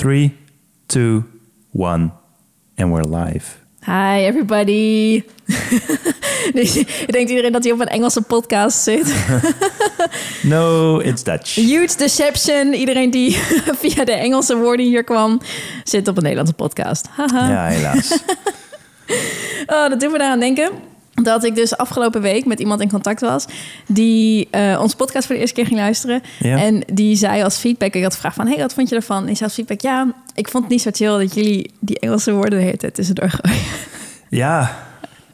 Three, two, one. And we're live. Hi everybody. Denkt iedereen dat hij op een Engelse podcast zit? No, it's Dutch. Huge deception. Iedereen die via de Engelse woorden hier kwam, zit op een Nederlandse podcast. Haha. Ja, helaas. Oh, dat doet me eraan denken dat ik dus afgelopen week met iemand in contact was die uh, ons podcast voor de eerste keer ging luisteren. Ja. En die zei als feedback, ik had gevraagd van, hey, wat vond je ervan? En die zei als feedback, ja, ik vond het niet zo chill dat jullie die Engelse woorden de hele tijd tussendoor gooien. Ja,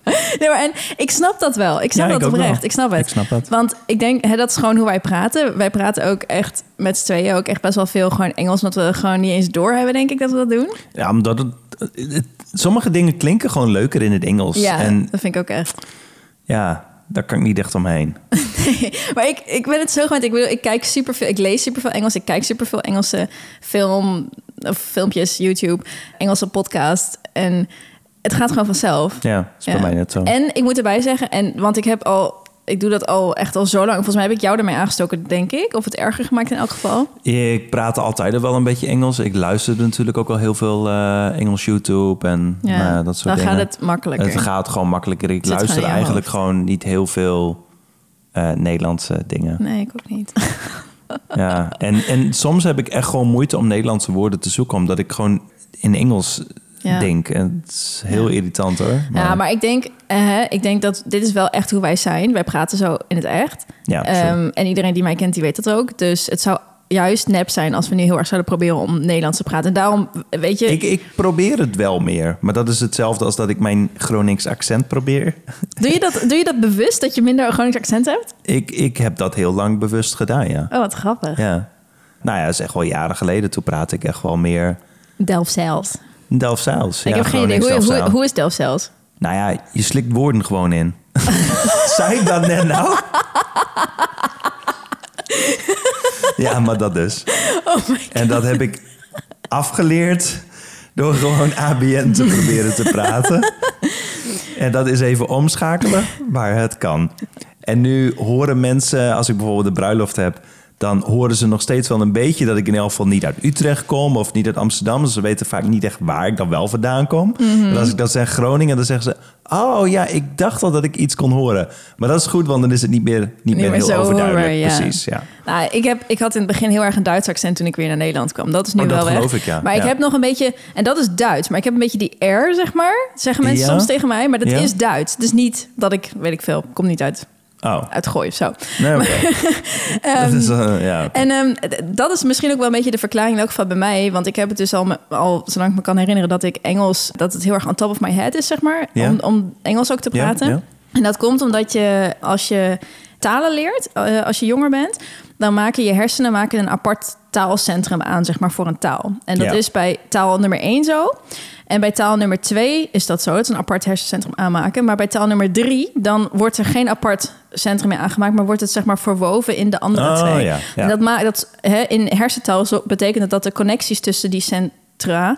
Nee, maar en ik snap dat wel. Ik snap Ja, dat oprecht. wel. Ik snap het. Ik snap dat. Want ik denk, hè, dat is gewoon hoe wij praten. Wij praten ook echt met z'n tweeën ook echt best wel veel gewoon Engels, omdat we gewoon niet eens doorhebben, denk ik, dat we dat doen. ja omdat het, het- Sommige dingen klinken gewoon leuker in het Engels. Ja, En dat vind ik ook echt. ja, daar kan ik niet echt omheen. Maar ik, ik ben het zo gewend. Ik bedoel, ik kijk superveel, ik lees superveel Engels. Ik kijk superveel Engelse film, of filmpjes, YouTube, Engelse podcast. En het gaat gewoon vanzelf. Ja, is bij mij net zo. En ik moet erbij zeggen, en, want ik heb al, ik doe dat al echt al zo lang. Volgens mij heb ik jou ermee aangestoken, denk ik. Of het erger gemaakt in elk geval. Ik praat altijd wel een beetje Engels. Ik luisterde natuurlijk ook al heel veel eh, Engels YouTube en Ja, ja, dat soort dan dingen. gaat het makkelijker. Het gaat gewoon makkelijker. Ik luister eigenlijk hoofd. gewoon niet heel veel eh, Nederlandse dingen. Nee, ik ook niet. Ja, en, en soms heb ik echt gewoon moeite om Nederlandse woorden te zoeken, omdat ik gewoon in Engels Ja. denk. En het is heel irritant hoor. Ja, maar ik denk, eh, ik denk dat dit is wel echt hoe wij zijn. Wij praten zo in het echt. Ja. Ehm, en iedereen die mij kent, die weet dat ook. Dus het zou juist nep zijn als we nu heel erg zouden proberen om Nederlands te praten. En daarom, weet je, ik, ik probeer het wel meer, maar dat is hetzelfde als dat ik mijn Gronings accent probeer. doe, je dat, doe je dat bewust dat je minder een Gronings accent hebt? Ik, ik heb dat heel lang bewust gedaan, ja. Oh, wat grappig. ja. Nou ja, dat is echt wel jaren geleden. Toen praatte ik echt wel meer Delft zelfs. Delft-Zijls. ik Ja, heb geen idee. Hoe, hoe, is Delft zelfs? Nou ja, je slikt woorden gewoon in. Zei ik dat net nou? ja, maar dat dus. Oh my En dat heb ik afgeleerd door gewoon ABN te proberen te praten. En dat is even omschakelen waar het kan. En nu horen mensen, als ik bijvoorbeeld een bruiloft heb, dan horen ze nog steeds wel een beetje dat ik in elk geval niet uit Utrecht kom of niet uit Amsterdam. Dus ze weten vaak niet echt waar ik dan wel vandaan kom. En als ik dan zeg Groningen, dan zeggen ze: Oh ja, ik dacht al dat ik iets kon horen. Maar dat is goed, want dan is het niet meer, niet meer, meer heel zo overduidelijk. ja. Precies, ja. Nou, ik, heb, ik had in het begin heel erg een Duits accent toen ik weer naar Nederland kwam. Dat is nu Oh, dat wel weg. geloof ik, ja. Maar ik heb nog een beetje, en dat is Duits, maar ik heb een beetje die R, zeg maar. Zeggen mensen soms tegen mij, maar dat is Duits. Dus niet dat ik, weet ik veel, kom niet uit, Oh, uit Gooi of zo. nee, oké. dat is, eh, ja. En ehm, dat is misschien ook wel een beetje de verklaring in elk geval bij mij. Want ik heb het dus al, me- al zolang ik me kan herinneren dat ik Engels, dat het heel erg on top of my head is, zeg maar. Om, om Engels ook te praten. En dat komt omdat je, als je talen leert, eh, als je jonger bent, dan maken je hersenen maken een apart taalcentrum aan, zeg maar, voor een taal. En dat Ja. is bij taal nummer één zo. En bij taal nummer twee is dat zo. Het is een apart hersencentrum aanmaken. Maar bij taal nummer drie, dan wordt er geen apart centrum meer aangemaakt, maar wordt het zeg maar verwoven in de andere Oh, twee. ja, ja. En dat maakt dat hè, in hersentaal zo betekent het dat de connecties tussen die centra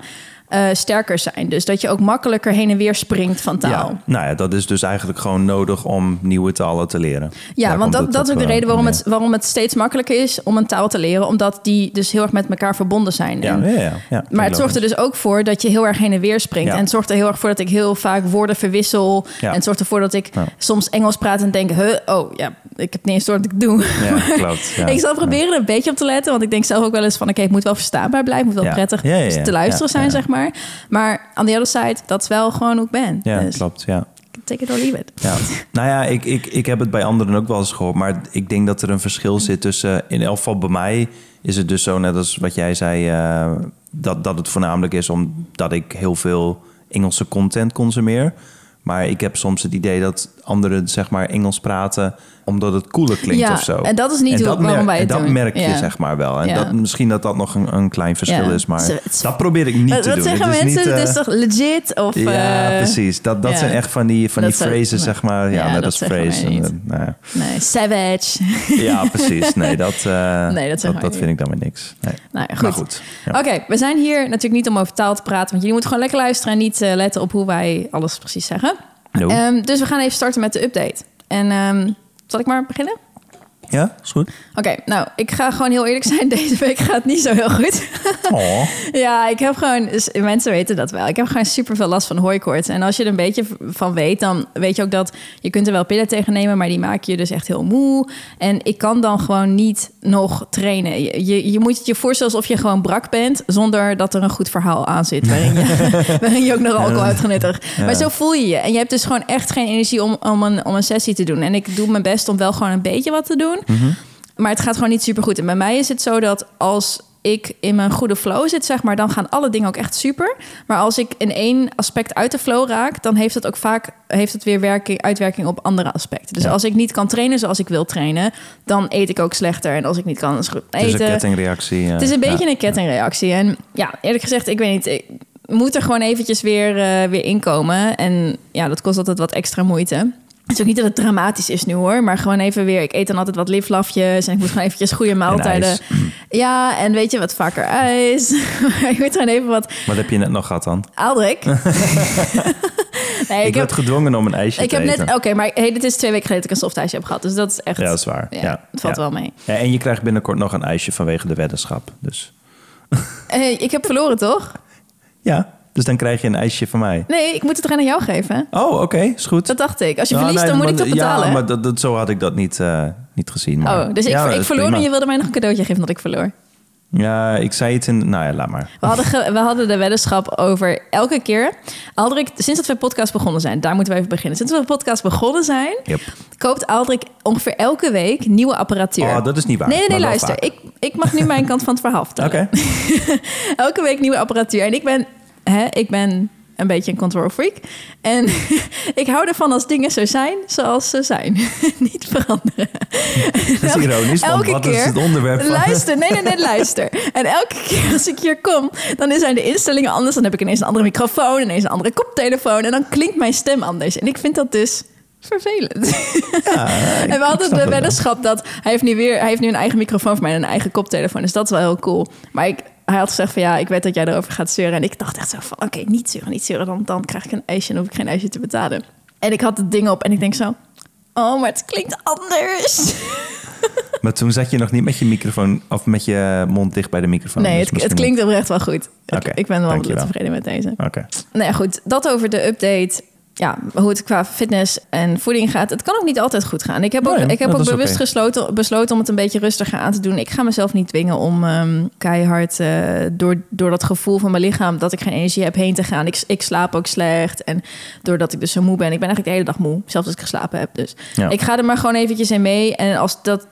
eh, sterker zijn. Dus dat je ook makkelijker heen en weer springt van taal. Ja, nou ja, dat is dus eigenlijk gewoon nodig om nieuwe talen te leren. Ja, Daar want dat, dat is ook de eh, reden waarom het, waarom het steeds makkelijker is om een taal te leren. Omdat die dus heel erg met elkaar verbonden zijn. Ja, En- ja, ja. ja maar het zorgt er dus ook voor dat je heel erg heen en weer springt. En het zorgt er heel erg voor dat ik heel vaak woorden verwissel. En het zorgt ervoor dat ik soms Engels praat en denk... Huh, oh ja, ik heb niet eens door wat ik doe. Klopt, ik zal proberen er een beetje op te letten. Want ik denk zelf ook wel eens van... oké, het moet wel verstaanbaar blijven. Het moet wel prettig te luisteren zijn, zeg maar. Maar aan de andere side, dat is wel gewoon hoe ik ben. Ja, dus klopt, ja. take it or leave it. ja. Nou ja, ik, ik, ik heb het bij anderen ook wel eens gehoord. Maar ik denk dat er een verschil zit tussen... In elk geval bij mij is het dus zo, net als wat jij zei... eh, dat, dat het voornamelijk is omdat ik heel veel Engelse content consumeer. Maar ik heb soms het idee dat anderen zeg maar Engels praten... omdat het cooler klinkt Ja, of zo. en dat is niet hoe- waarom merk- wij het en dat doen. merk je Ja. zeg maar wel. En Ja. dat, misschien dat dat nog een, een klein verschil is. Maar is- dat probeer ik niet Wat, te wat doen. zeggen Het is mensen? niet, Het is toch legit? Of, ja, eh, precies. Dat, dat zijn echt van die, van die Dat phrases, zeg maar. Ja, dat wij phrase. nou. Nee, savage. ja, precies. Nee, dat, eh, Nee, dat dat, vind ik dan weer niks. Nee. Nou Maar goed. Oké, we zijn hier natuurlijk niet om over taal te praten, want jullie moeten gewoon lekker luisteren en niet letten op hoe wij alles precies zeggen. No. Ehm, dus we gaan even starten met de update. En ehm, zal ik maar beginnen? Ja, is goed. Oké, nou, ik ga gewoon heel eerlijk zijn. Deze week gaat het niet zo heel goed. Oh. ja, ik heb gewoon... Mensen weten dat wel. Ik heb gewoon super veel last van hooikoorts. En als je er een beetje van weet, dan weet je ook dat... Je kunt er wel pillen tegen nemen, maar die maken je dus echt heel moe. En ik kan dan gewoon niet nog trainen. Je, je, je moet je voorstellen alsof je gewoon brak bent... zonder dat er een goed verhaal aan zit... waarin je, waarin je ook nog alcohol uitgenuttigd. Maar zo voel je je. En je hebt dus gewoon echt geen energie om, om, een, om een sessie te doen. En ik doe mijn best om wel gewoon een beetje wat te doen. Maar het gaat gewoon niet super goed. En bij mij is het zo dat als ik in mijn goede flow zit, zeg maar, dan gaan alle dingen ook echt super. Maar als ik in één aspect uit de flow raak, dan heeft het ook vaak heeft het weer werking, uitwerking op andere aspecten. Dus Ja. als ik niet kan trainen zoals ik wil trainen, dan eet ik ook slechter. En als ik niet kan, dan is het Het is eten. een kettingreactie. eh, Het is een beetje ja. een kettingreactie. En ja, eerlijk gezegd, ik weet niet. Ik moet er gewoon eventjes weer, eh, weer inkomen. En ja, dat kost altijd wat extra moeite. Het is ook niet dat het dramatisch is nu hoor, maar gewoon even weer. Ik eet dan altijd wat liflafjes en ik moet gewoon eventjes goede maaltijden. ijs. Ja, en weet je wat vaker ijs. Ik moet gewoon even wat. Wat heb je net nog gehad dan? Aaldrik. nee, Ik, ik, heb, werd gedwongen om een ijsje ik te heb net. Oké, maar hey, dit is twee weken geleden dat ik een softijsje heb gehad. Dus dat is echt. Ja, dat is waar. Ja, Ja, het valt ja. wel mee. Ja, en je krijgt binnenkort nog een ijsje vanwege de weddenschap. Dus Hey, ik heb verloren toch? ja, dus dan krijg je een ijsje van mij. Nee, ik moet het gewoon aan jou geven. Oh, oké, is goed. Dat dacht ik. Als je Nou, verliest, nee, dan moet ik toch betalen. Ja, maar dat, dat, zo had ik dat niet, eh, niet gezien. Maar, Oh, dus ik, ja, ik is verloor prima. en je wilde mij nog een cadeautje geven dat ik verloor. Ja, ik zei het in... Nou ja, laat maar. We hadden, ge- we hadden de weddenschap over elke keer. Aldrik, sinds dat we podcast begonnen zijn, daar moeten we even beginnen. Sinds we podcast begonnen zijn, Yep. koopt Aldrik ongeveer elke week nieuwe apparatuur. Oh, dat is niet waar. Nee, nee, luister. Ik, ik mag nu mijn kant van het verhaal vertellen. Oké. elke week nieuwe apparatuur. En ik ben, hè, ik ben een beetje een control freak. En ik hou ervan als dingen zo zijn zoals ze zijn. Niet veranderen. Dat is ironisch, want Elke wat is keer- het onderwerp van... Luister, nee, nee, nee, luister. En elke keer als ik hier kom, dan zijn de instellingen anders. Dan heb ik ineens een andere microfoon, ineens een andere koptelefoon. En dan klinkt mijn stem anders. En ik vind dat dus vervelend. en we hadden de weddenschap dat hij heeft nu weer hij heeft nu een eigen microfoon voor mij en een eigen koptelefoon. Dus dat is wel heel cool. Maar ik, hij had gezegd van ja, ik weet dat jij erover gaat zeuren. En ik dacht echt zo van oké, niet zeuren, niet zeuren. Dan, dan krijg ik een ijsje en hoef ik geen ijsje te betalen. En ik had het ding op en ik denk zo, oh, maar het klinkt anders. Maar toen zat je nog niet met je microfoon... of met je mond dicht bij de microfoon. Nee, Dus het, het klinkt oprecht wel goed. Ik, Oké, ik ben wel tevreden met deze. Oké. Nou ja, goed. Dat over de update. Ja, hoe het qua fitness en voeding gaat. Het kan ook niet altijd goed gaan. Ik heb ook, Nee, ik heb ook bewust gesloten, besloten om het een beetje rustiger aan te doen. Ik ga mezelf niet dwingen om ehm, keihard eh, door, door dat gevoel van mijn lichaam... dat ik geen energie heb heen te gaan. Ik, ik slaap ook slecht. En doordat ik dus zo moe ben... ik ben eigenlijk de hele dag moe. Zelfs als ik geslapen heb. Dus Ja. ik ga er maar gewoon eventjes in mee. En als dat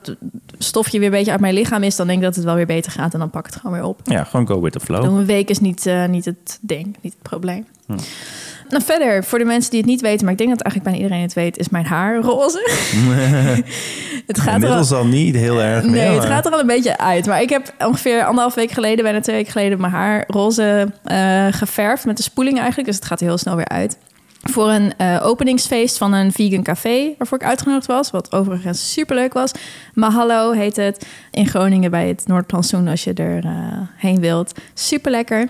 stofje weer een beetje uit mijn lichaam is... dan denk ik dat het wel weer beter gaat. En dan pak ik het gewoon weer op. Ja, gewoon go with the flow. Een week is niet, eh, niet het ding, niet het probleem. Nou, verder, voor de mensen die het niet weten, maar ik denk dat eigenlijk bijna iedereen het weet, is mijn haar roze. het gaat er al, Inmiddels al niet heel erg nee, het gaat er al een beetje uit. Maar ik heb ongeveer anderhalf week geleden, bijna twee weken geleden, mijn haar roze eh, geverfd met de spoeling eigenlijk. Dus het gaat er heel snel weer uit. Voor een eh, openingsfeest van een vegan café waarvoor ik uitgenodigd was. Wat overigens superleuk was. Mahalo heet het. In Groningen bij het Noordplantsoen als je er eh, heen wilt. Super lekker.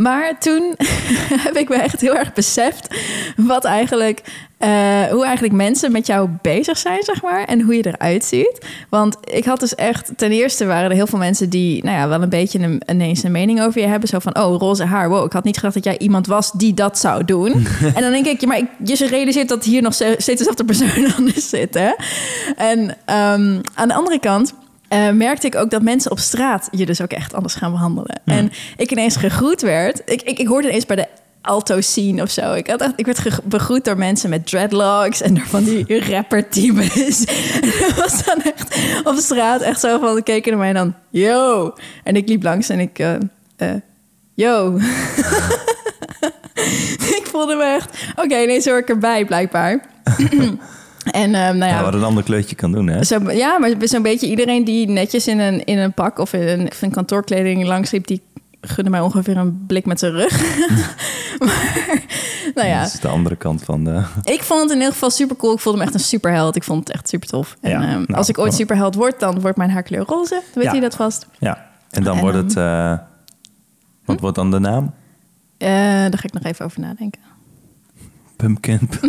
Maar toen heb ik me echt heel erg beseft wat eigenlijk, eh, hoe eigenlijk mensen met jou bezig zijn, zeg maar. En hoe je eruit ziet. Want ik had dus echt, ten eerste waren er heel veel mensen die, nou ja, wel een beetje een, ineens een mening over je hebben. Zo van, oh, roze haar, wow, ik had niet gedacht dat jij iemand was die dat zou doen. en dan denk ik, ja, maar ik, je realiseert dat hier nog steeds dezelfde persoon anders zit, hè. En ehm, aan de andere kant eh, merkte ik ook dat mensen op straat je dus ook echt anders gaan behandelen. En ik ineens gegroet werd. Ik, ik, ik hoorde ineens bij de alto scene of zo. Ik, had echt, ik werd begroet door mensen met dreadlocks en door van die rapper-types. En dat was dan echt op straat echt zo van, keken naar mij en dan, yo. En ik liep langs en ik, eh, eh, yo. ik voelde me echt, oké, ineens hoor ik erbij blijkbaar. En ehm, nou Ja, ja, wat een ander kleurtje kan doen, hè? zo, ja, maar zo'n beetje iedereen die netjes in een, in een pak of in een, of kantoorkleding langsliep, die gunde mij ongeveer een blik met zijn rug. maar, nou ja, Dat is de andere kant van de... ik vond het in ieder geval super cool. Ik voelde me echt een superheld. Ik vond het echt super tof. En Ja, ehm, nou, als ik ooit superheld word, dan wordt mijn haarkleur roze. Dan weet Ja. je dat vast. Ja, en dan En wordt het... eh, wat Hm? wordt dan de naam? Eh, daar ga ik nog even over nadenken. Pumpkin.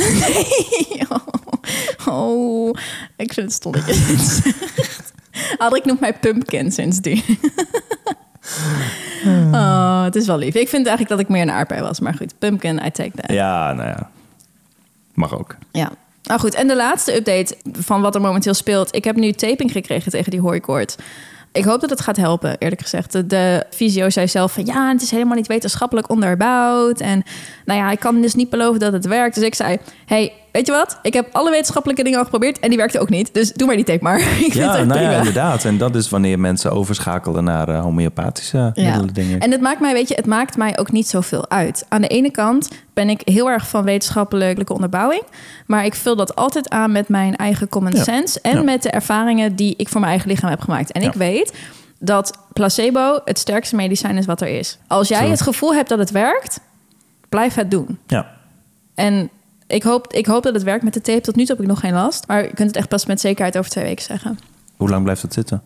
Oh, ik vind het stom dat je dit zegt. Adrik noemt mij pumpkin sindsdien. Oh, het is wel lief. Ik vind eigenlijk dat ik meer een aardbei was. Maar goed, pumpkin, I take that. Ja, nou ja. Mag ook. Ja. Nou goed, en de laatste update van wat er momenteel speelt. Ik heb nu taping gekregen tegen die hooikoord. Ik hoop dat het gaat helpen, eerlijk gezegd. De, fysio zei zelf van ja, het is helemaal niet wetenschappelijk onderbouwd. En nou ja, ik kan dus niet beloven dat het werkt. Dus ik zei, hey, weet je wat? Ik heb alle wetenschappelijke dingen al geprobeerd en die werkte ook niet. Dus doe maar die tape maar. ik Ja, nou ja, inderdaad. En dat is wanneer mensen overschakelen naar eh, homeopathische middelen, denk ik. En het maakt mij, weet je, het maakt mij ook niet zoveel uit. Aan de ene kant ben ik heel erg van wetenschappelijke onderbouwing, maar ik vul dat altijd aan met mijn eigen common Ja. sense en Ja. met de ervaringen die ik voor mijn eigen lichaam heb gemaakt. En Ja. ik weet dat placebo het sterkste medicijn is wat er is. Als jij het gevoel hebt dat het werkt, blijf het doen. Ja. En ik hoop, ik hoop dat het werkt met de tape. Tot nu toe heb ik nog geen last. Maar je kunt het echt pas met zekerheid over twee weken zeggen. Hoe lang blijft het zitten?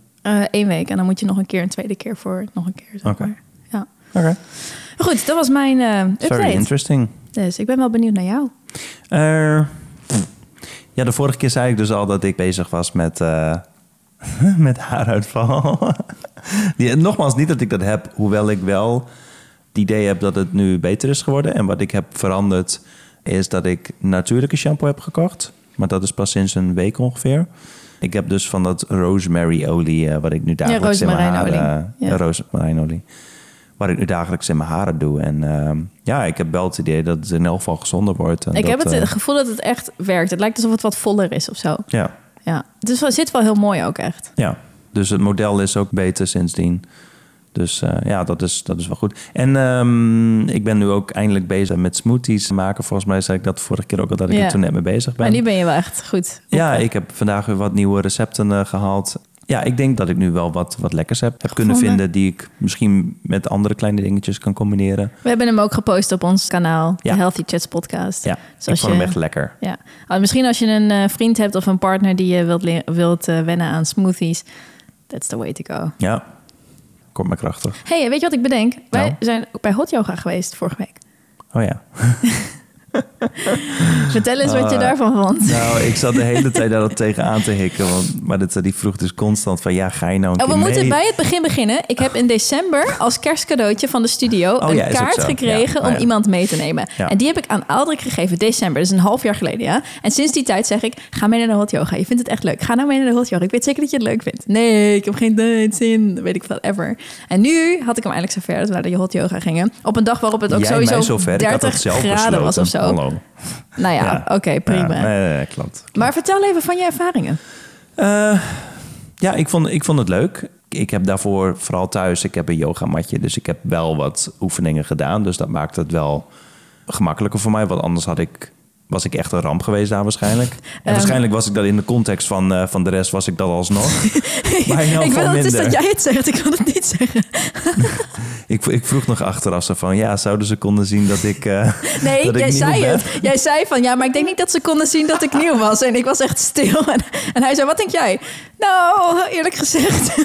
Eén week. En dan moet je nog een keer, een tweede keer voor nog een keer. Zeg Oké. maar. Ja. Oké. Goed, dat was mijn eh Very update. interesting. Dus ik ben wel benieuwd naar jou. Eh, ja, de vorige keer zei ik dus al dat ik bezig was met, eh, met haaruitval. Die, nogmaals, niet dat ik dat heb, hoewel ik wel het idee heb dat het nu beter is geworden. En wat ik heb veranderd is dat ik natuurlijke shampoo heb gekocht. Maar dat is pas sinds een week ongeveer. Ik heb dus van dat rosemary olie, eh, wat ik nu dagelijks in mijn haren... Ja. Ja. rozemarijnolie. Wat ik nu dagelijks in mijn haren doe. En ehm, ja, ik heb wel het idee dat het in elk geval gezonder wordt. En ik dat, heb het eh, gevoel dat het echt werkt. Het lijkt alsof het wat voller is of zo. ja, Ja. Het is wel, zit wel heel mooi ook echt. ja, dus het model is ook beter sindsdien. Dus eh, ja, dat is, dat is wel goed. En ehm, ik ben nu ook eindelijk bezig met smoothies maken. Volgens mij zei ik dat vorige keer ook al dat ik Ja. er toen net mee bezig ben. Maar nu ben je wel echt goed. Ja, ik heb vandaag weer wat nieuwe recepten eh, gehaald. Ja, ik denk dat ik nu wel wat, wat lekkers heb, heb kunnen vinden... die ik misschien met andere kleine dingetjes kan combineren. We hebben hem ook gepost op ons kanaal. Ja. De Healthy Chats podcast. Ja, Dus ik vond je- hem echt lekker. Ja. Oh, misschien als je een eh, vriend hebt of een partner die je wilt, wilt wennen aan smoothies. That's the way to go. Ja, kort maar krachtig. hey, weet je wat ik bedenk? Wij Nou? zijn ook bij hot yoga geweest vorige week. Oh ja. Vertel eens wat je Ah. daarvan vond. Nou, ik zat de hele tijd daar tegenaan te hikken. Want, maar dat, die vroeg dus constant van... Ja, ga je nou een Oh, we moeten mee? bij het begin beginnen. Ik heb in december als kerstcadeautje van de studio Oh een ja, kaart zo. gekregen Ja, om ja. iemand mee te nemen. En die heb ik aan Aldrik gegeven december. Dat is een half jaar geleden, ja. En sinds die tijd zeg ik, ga mee naar de hot yoga. Je vindt het echt leuk. Ga nou mee naar de hot yoga. Ik weet zeker dat je het leuk vindt. Nee, ik heb geen zin. Weet ik veel, ever. En nu had ik hem eindelijk zover dat we naar de hot yoga gingen. Op een dag waarop het ook Jij sowieso had 30 het zelf graden was of besloten. zo. Hallo. Nou ja, Ja. oké, prima. Ja, nee, nee, nee, klopt. Maar vertel even van je ervaringen. Eh, ja, ik vond, ik vond het leuk. Ik heb daarvoor vooral thuis, ik heb een yogamatje. Dus ik heb wel wat oefeningen gedaan. Dus dat maakt het wel gemakkelijker voor mij. Want anders had ik, was ik echt een ramp geweest daar waarschijnlijk. En Ehm. waarschijnlijk was ik dat in de context van, eh, van de rest, was ik dat alsnog. maar in ik wil het is dat jij het zegt. Ik wil het niet zeggen. Ik, ik vroeg nog achteraf zo van, ja, zouden ze konden zien dat ik eh, Nee, dat jij zei ben? het. Jij zei van ja, maar ik denk niet dat ze konden zien dat ik nieuw was. En ik was echt stil. En, en hij zei: Wat denk jij? Nou, eerlijk gezegd.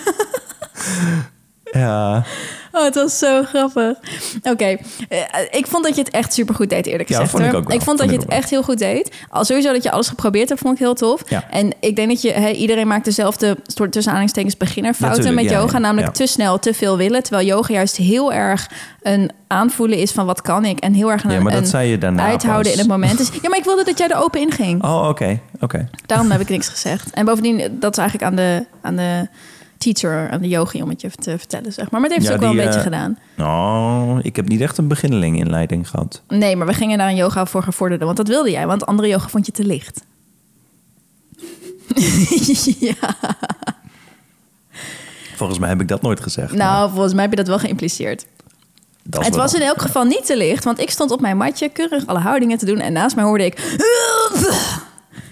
Ja, Oh, het was zo grappig. Oké, eh, ik vond dat je het echt supergoed deed, eerlijk Ja, gezegd. vond ik ook wel. ik vond dat Vond je het echt heel goed deed. Al sowieso dat je alles geprobeerd hebt, vond ik heel tof. Ja. En ik denk dat je, iedereen maakt dezelfde soort tussen aanhalingstekens beginnerfouten met ja, yoga. ja, namelijk ja. te snel, te veel willen. Terwijl yoga juist heel erg een aanvoelen is van wat kan ik. En heel erg een, Ja, maar dat een zei je daarna uithouden pas. in het moment. ja, maar ik wilde dat jij er open in ging. oh, oké, oké. Daarom heb ik niks gezegd. En bovendien, dat is eigenlijk aan de, aan de teacher, aan de yogi, om het je te vertellen, zeg maar. Maar het heeft Ja, ze ook wel die, een beetje eh, gedaan. Nou, ik heb niet echt een beginneling inleiding gehad. Nee, maar we gingen naar een yoga voor gevorderden, want dat wilde jij. Want andere yoga vond je te licht. ja, Volgens mij heb ik dat nooit gezegd. maar nou, volgens mij heb je dat wel geïmpliceerd. dat Het was in elk geval niet te licht, want ik stond op mijn matje keurig alle houdingen te doen. En naast mij hoorde ik...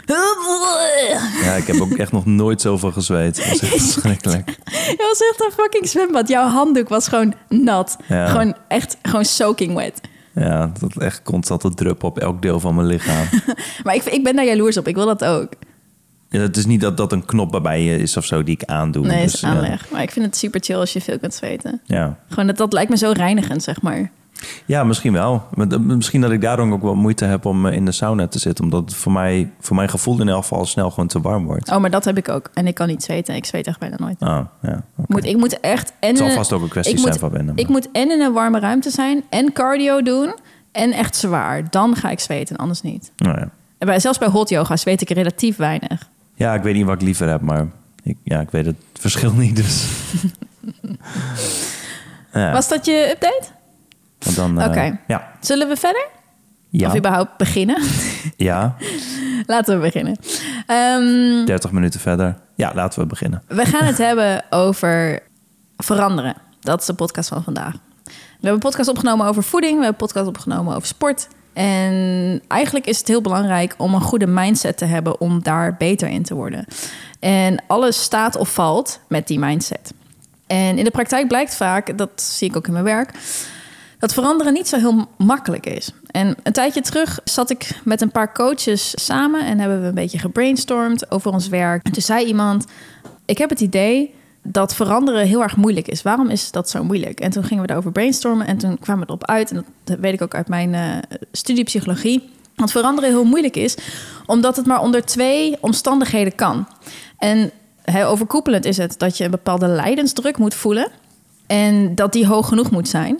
Ja, ik heb ook echt nog nooit zoveel gezweet. Dat is echt verschrikkelijk. Het was echt een fucking zwembad. Jouw handdoek was gewoon nat. Ja. Gewoon echt, gewoon soaking wet. Ja, dat echt constant te druppen op elk deel van mijn lichaam. Maar ik, ik ben daar jaloers op. Ik wil dat ook. Ja, het is niet dat dat een knop bij je is of zo die ik aandoe. Nee, Dus, is ja. aanleg. Maar ik vind het super chill als je veel kunt zweten. Ja. Gewoon dat, dat lijkt me zo reinigend, zeg maar. Ja, misschien wel. Misschien dat ik daarom ook wel moeite heb om eh, in de sauna te zitten. Omdat het voor, mij, voor mijn gevoel in elk geval snel gewoon te warm wordt. Oh, maar dat heb ik ook. En ik kan niet zweten. Ik zweet echt bijna nooit. Oh, ja. oké. Moet, ik moet echt... En Het zal vast ook een kwestie ik zijn moet, van wennen. Ik moet en in een warme ruimte zijn en cardio doen en echt zwaar. Dan ga ik zweten, anders niet. Nou ja. En bij, zelfs bij hot yoga zweet ik relatief weinig. ja, ik weet niet wat ik liever heb, maar ik, ja, ik weet het verschil niet. Dus. ja, Was dat je update? Want dan, eh. Ja. Zullen we verder? Ja. Of überhaupt beginnen? ja, Laten we beginnen. Ehm, 30 minuten verder. Ja, laten we beginnen. we gaan het hebben over veranderen. Dat is de podcast van vandaag. We hebben een podcast opgenomen over voeding. We hebben een podcast opgenomen over sport. En eigenlijk is het heel belangrijk om een goede mindset te hebben om daar beter in te worden. En alles staat of valt met die mindset. En in de praktijk blijkt vaak, dat zie ik ook in mijn werk, dat veranderen niet zo heel makkelijk is. En een tijdje terug zat ik met een paar coaches samen en hebben we een beetje gebrainstormd over ons werk. En toen zei iemand: Ik heb het idee dat veranderen heel erg moeilijk is. Waarom is dat zo moeilijk? En toen gingen we daarover brainstormen en toen kwamen we erop uit, en dat weet ik ook uit mijn eh, studie psychologie, dat veranderen heel moeilijk is, omdat het maar onder twee omstandigheden kan. En overkoepelend is het dat je een bepaalde lijdensdruk moet voelen. En dat die hoog genoeg moet zijn.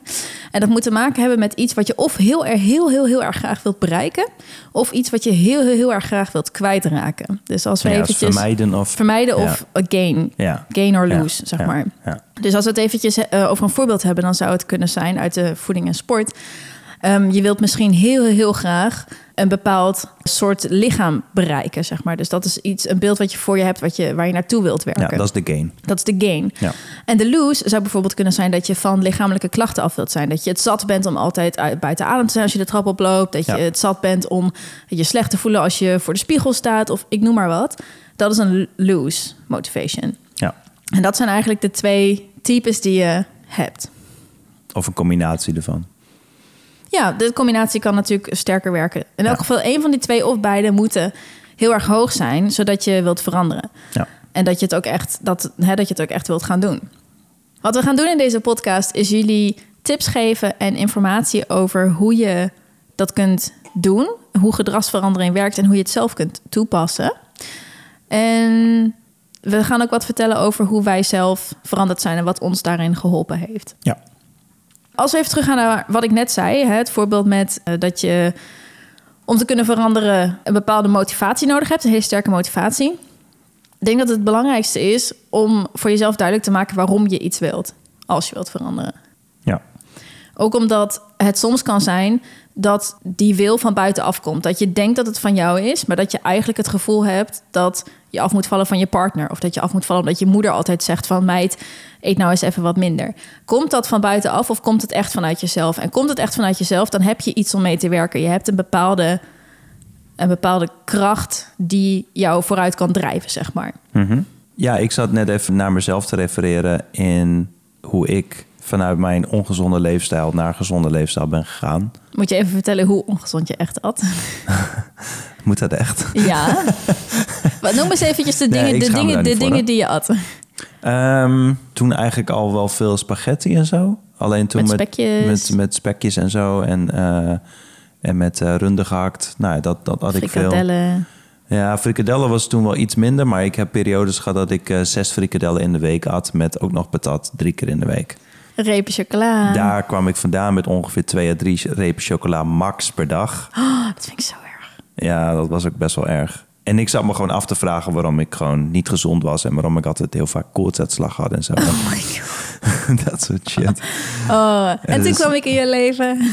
En dat moet te maken hebben met iets wat je of heel erg, heel, heel, heel erg graag wilt bereiken. Of iets wat je heel, heel, heel erg graag wilt kwijtraken. Dus als we Ja, eventjes vermijden of... vermijden Ja. of gain. Ja. Gain or lose, zeg maar. Dus als we het eventjes eh, over een voorbeeld hebben, dan zou het kunnen zijn uit de voeding en sport. Ehm, je wilt misschien heel, heel, heel graag een bepaald soort lichaam bereiken, zeg maar. Dus dat is iets, een beeld wat je voor je hebt, wat je, waar je naartoe wilt werken. Ja, dat is de gain. Dat is de gain. Ja. En de lose zou bijvoorbeeld kunnen zijn dat je van lichamelijke klachten af wilt zijn. Dat je het zat bent om altijd uit- buiten adem te zijn als je de trap oploopt. Dat je Ja. het zat bent om je slecht te voelen als je voor de spiegel staat. Of ik noem maar wat. Dat is een lose motivation. Ja. En dat zijn eigenlijk de twee types die je hebt. Of een combinatie ervan. Ja, de combinatie kan natuurlijk sterker werken. In elk Ja. geval, één van die twee of beide moeten heel erg hoog zijn, zodat je wilt veranderen. Ja. En dat je het ook echt, dat, hè, dat je het ook echt wilt gaan doen. Wat we gaan doen in deze podcast is jullie tips geven en informatie over hoe je dat kunt doen, hoe gedragsverandering werkt en hoe je het zelf kunt toepassen. En we gaan ook wat vertellen over hoe wij zelf veranderd zijn en wat ons daarin geholpen heeft. Ja. Als we even teruggaan naar wat ik net zei, hè, het voorbeeld met eh, dat je om te kunnen veranderen een bepaalde motivatie nodig hebt, een hele sterke motivatie. Ik denk dat het belangrijkste is om voor jezelf duidelijk te maken waarom je iets wilt, als je wilt veranderen. Ja. Ook omdat het soms kan zijn dat die wil van buitenaf komt. Dat je denkt dat het van jou is, maar dat je eigenlijk het gevoel hebt dat je af moet vallen van je partner. Of dat je af moet vallen omdat je moeder altijd zegt van meid, eet nou eens even wat minder. Komt dat van buitenaf of komt het echt vanuit jezelf? En komt het echt vanuit jezelf, dan heb je iets om mee te werken. Je hebt een bepaalde, een bepaalde kracht die jou vooruit kan drijven, zeg maar. Mhm. Ja, ik zat net even naar mezelf te refereren in hoe ik vanuit mijn ongezonde leefstijl naar gezonde leefstijl ben gegaan. Moet je even vertellen hoe ongezond je echt at? Moet dat echt? Ja. Wat noem eens eventjes de dingen, de dingen, de dingen die je at. Ehm, toen eigenlijk al wel veel spaghetti en zo. Alleen toen Met spekjes. met, met spekjes en zo. En, eh, en met eh runde gehakt. Nou, ja, dat, dat had ik veel. Frikadellen. Ja, frikadellen was toen wel iets minder. Maar ik heb periodes gehad dat ik eh, zes frikadellen in de week had. Met ook nog patat drie keer in de week. Repen chocola. Daar kwam ik vandaan met ongeveer twee à drie repen chocola max per dag. Oh, dat vind ik zo erg. Ja, dat was ook best wel erg. En ik zat me gewoon af te vragen waarom ik gewoon niet gezond was. En waarom ik altijd heel vaak koortsuitslag had en zo. Oh my god. dat soort shit. Oh, en toen dus- kwam ik in je leven.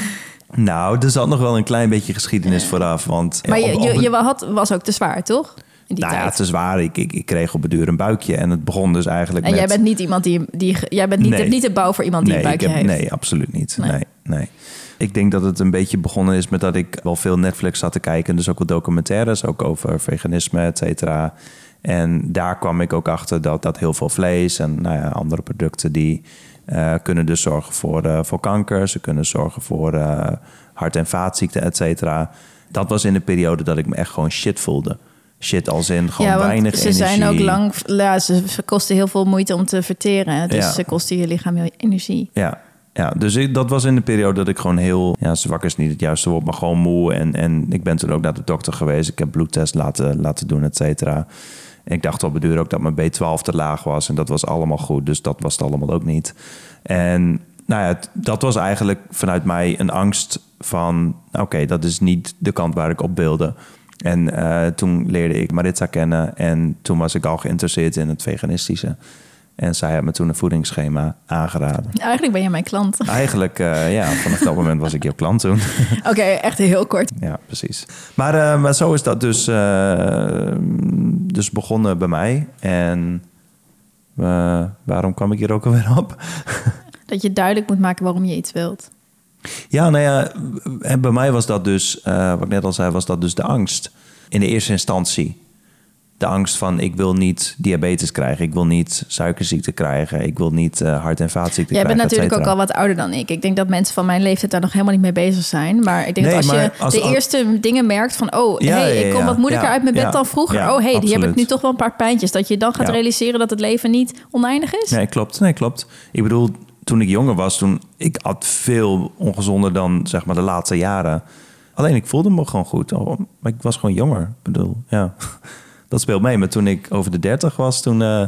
Nou, er zat nog wel een klein beetje geschiedenis vooraf. Want Maar je, je, je had, was ook te zwaar, toch? In die nou ja, tijd. te zwaar. Ik, ik, ik kreeg op het duur een buikje. En het begon dus eigenlijk En met... jij bent niet iemand die... die jij bent niet, Nee. hebt niet de bouw voor iemand die nee, een ik buikje heb, heeft. nee, absoluut niet. Nee. Nee. Nee, Ik denk dat het een beetje begonnen is met dat ik wel veel Netflix zat te kijken. Dus ook wel documentaires, ook over veganisme, et cetera. En daar kwam ik ook achter dat, dat heel veel vlees en nou ja, andere producten... die eh, kunnen dus zorgen voor, eh, voor kanker. Ze kunnen zorgen voor eh, hart- en vaatziekten, et cetera. Dat was in de periode dat ik me echt gewoon shit voelde. Shit als in gewoon ja, weinig ze energie. zijn ook lang... Ja, ze kosten heel veel moeite om te verteren. Dus Ja. ze kosten je lichaam heel energie. Ja, ja, dus ik, dat was in de periode dat ik gewoon heel... Ja, zwak is niet het juiste woord, maar gewoon moe. En, en ik ben toen ook naar de dokter geweest. Ik heb bloedtest laten, laten doen, et cetera. En ik dacht op de duur ook dat mijn B12 te laag was. En dat was allemaal goed, dus dat was het allemaal ook niet. En nou ja, het- dat was eigenlijk vanuit mij een angst van... oké, dat is niet de kant waar ik op wilde. En eh, toen leerde ik Maritza kennen. En toen was ik al geïnteresseerd in het veganistische. En zij had me toen een voedingsschema aangeraden. Eigenlijk ben je mijn klant. Eigenlijk, eh, ja, vanaf dat moment was ik jouw klant toen. Oké, echt heel kort. ja, precies. Maar, eh, maar zo is dat dus, dus begonnen bij mij. En waarom kwam ik hier ook alweer op? Dat je duidelijk moet maken waarom je iets wilt. Ja, nou ja, en bij mij was dat dus, eh, wat ik net al zei, was dat dus de angst. In de eerste instantie. De angst van ik wil niet diabetes krijgen, ik wil niet suikerziekte krijgen, ik wil niet eh, hart- en vaatziekte Jij krijgen. bent natuurlijk ook al wat ouder dan ik. Ik denk dat mensen van mijn leeftijd daar nog helemaal niet mee bezig zijn. Maar ik denk Nee, dat als je als- de eerste dingen merkt van... oh, Ja, hey, ja, ik kom ja, wat moeilijker uit mijn bed dan vroeger. oh, hey, die heb ik nu toch wel een paar pijntjes. Dat je dan gaat realiseren dat het leven niet oneindig is. Nee, klopt. Nee, klopt. Ik bedoel, toen ik jonger was, toen ik at veel ongezonder dan zeg maar de laatste jaren. Alleen ik voelde me gewoon goed. Oh, maar ik was gewoon jonger. Ik bedoel, ja, dat speelt mee. Maar toen ik over de 30 was, toen, eh,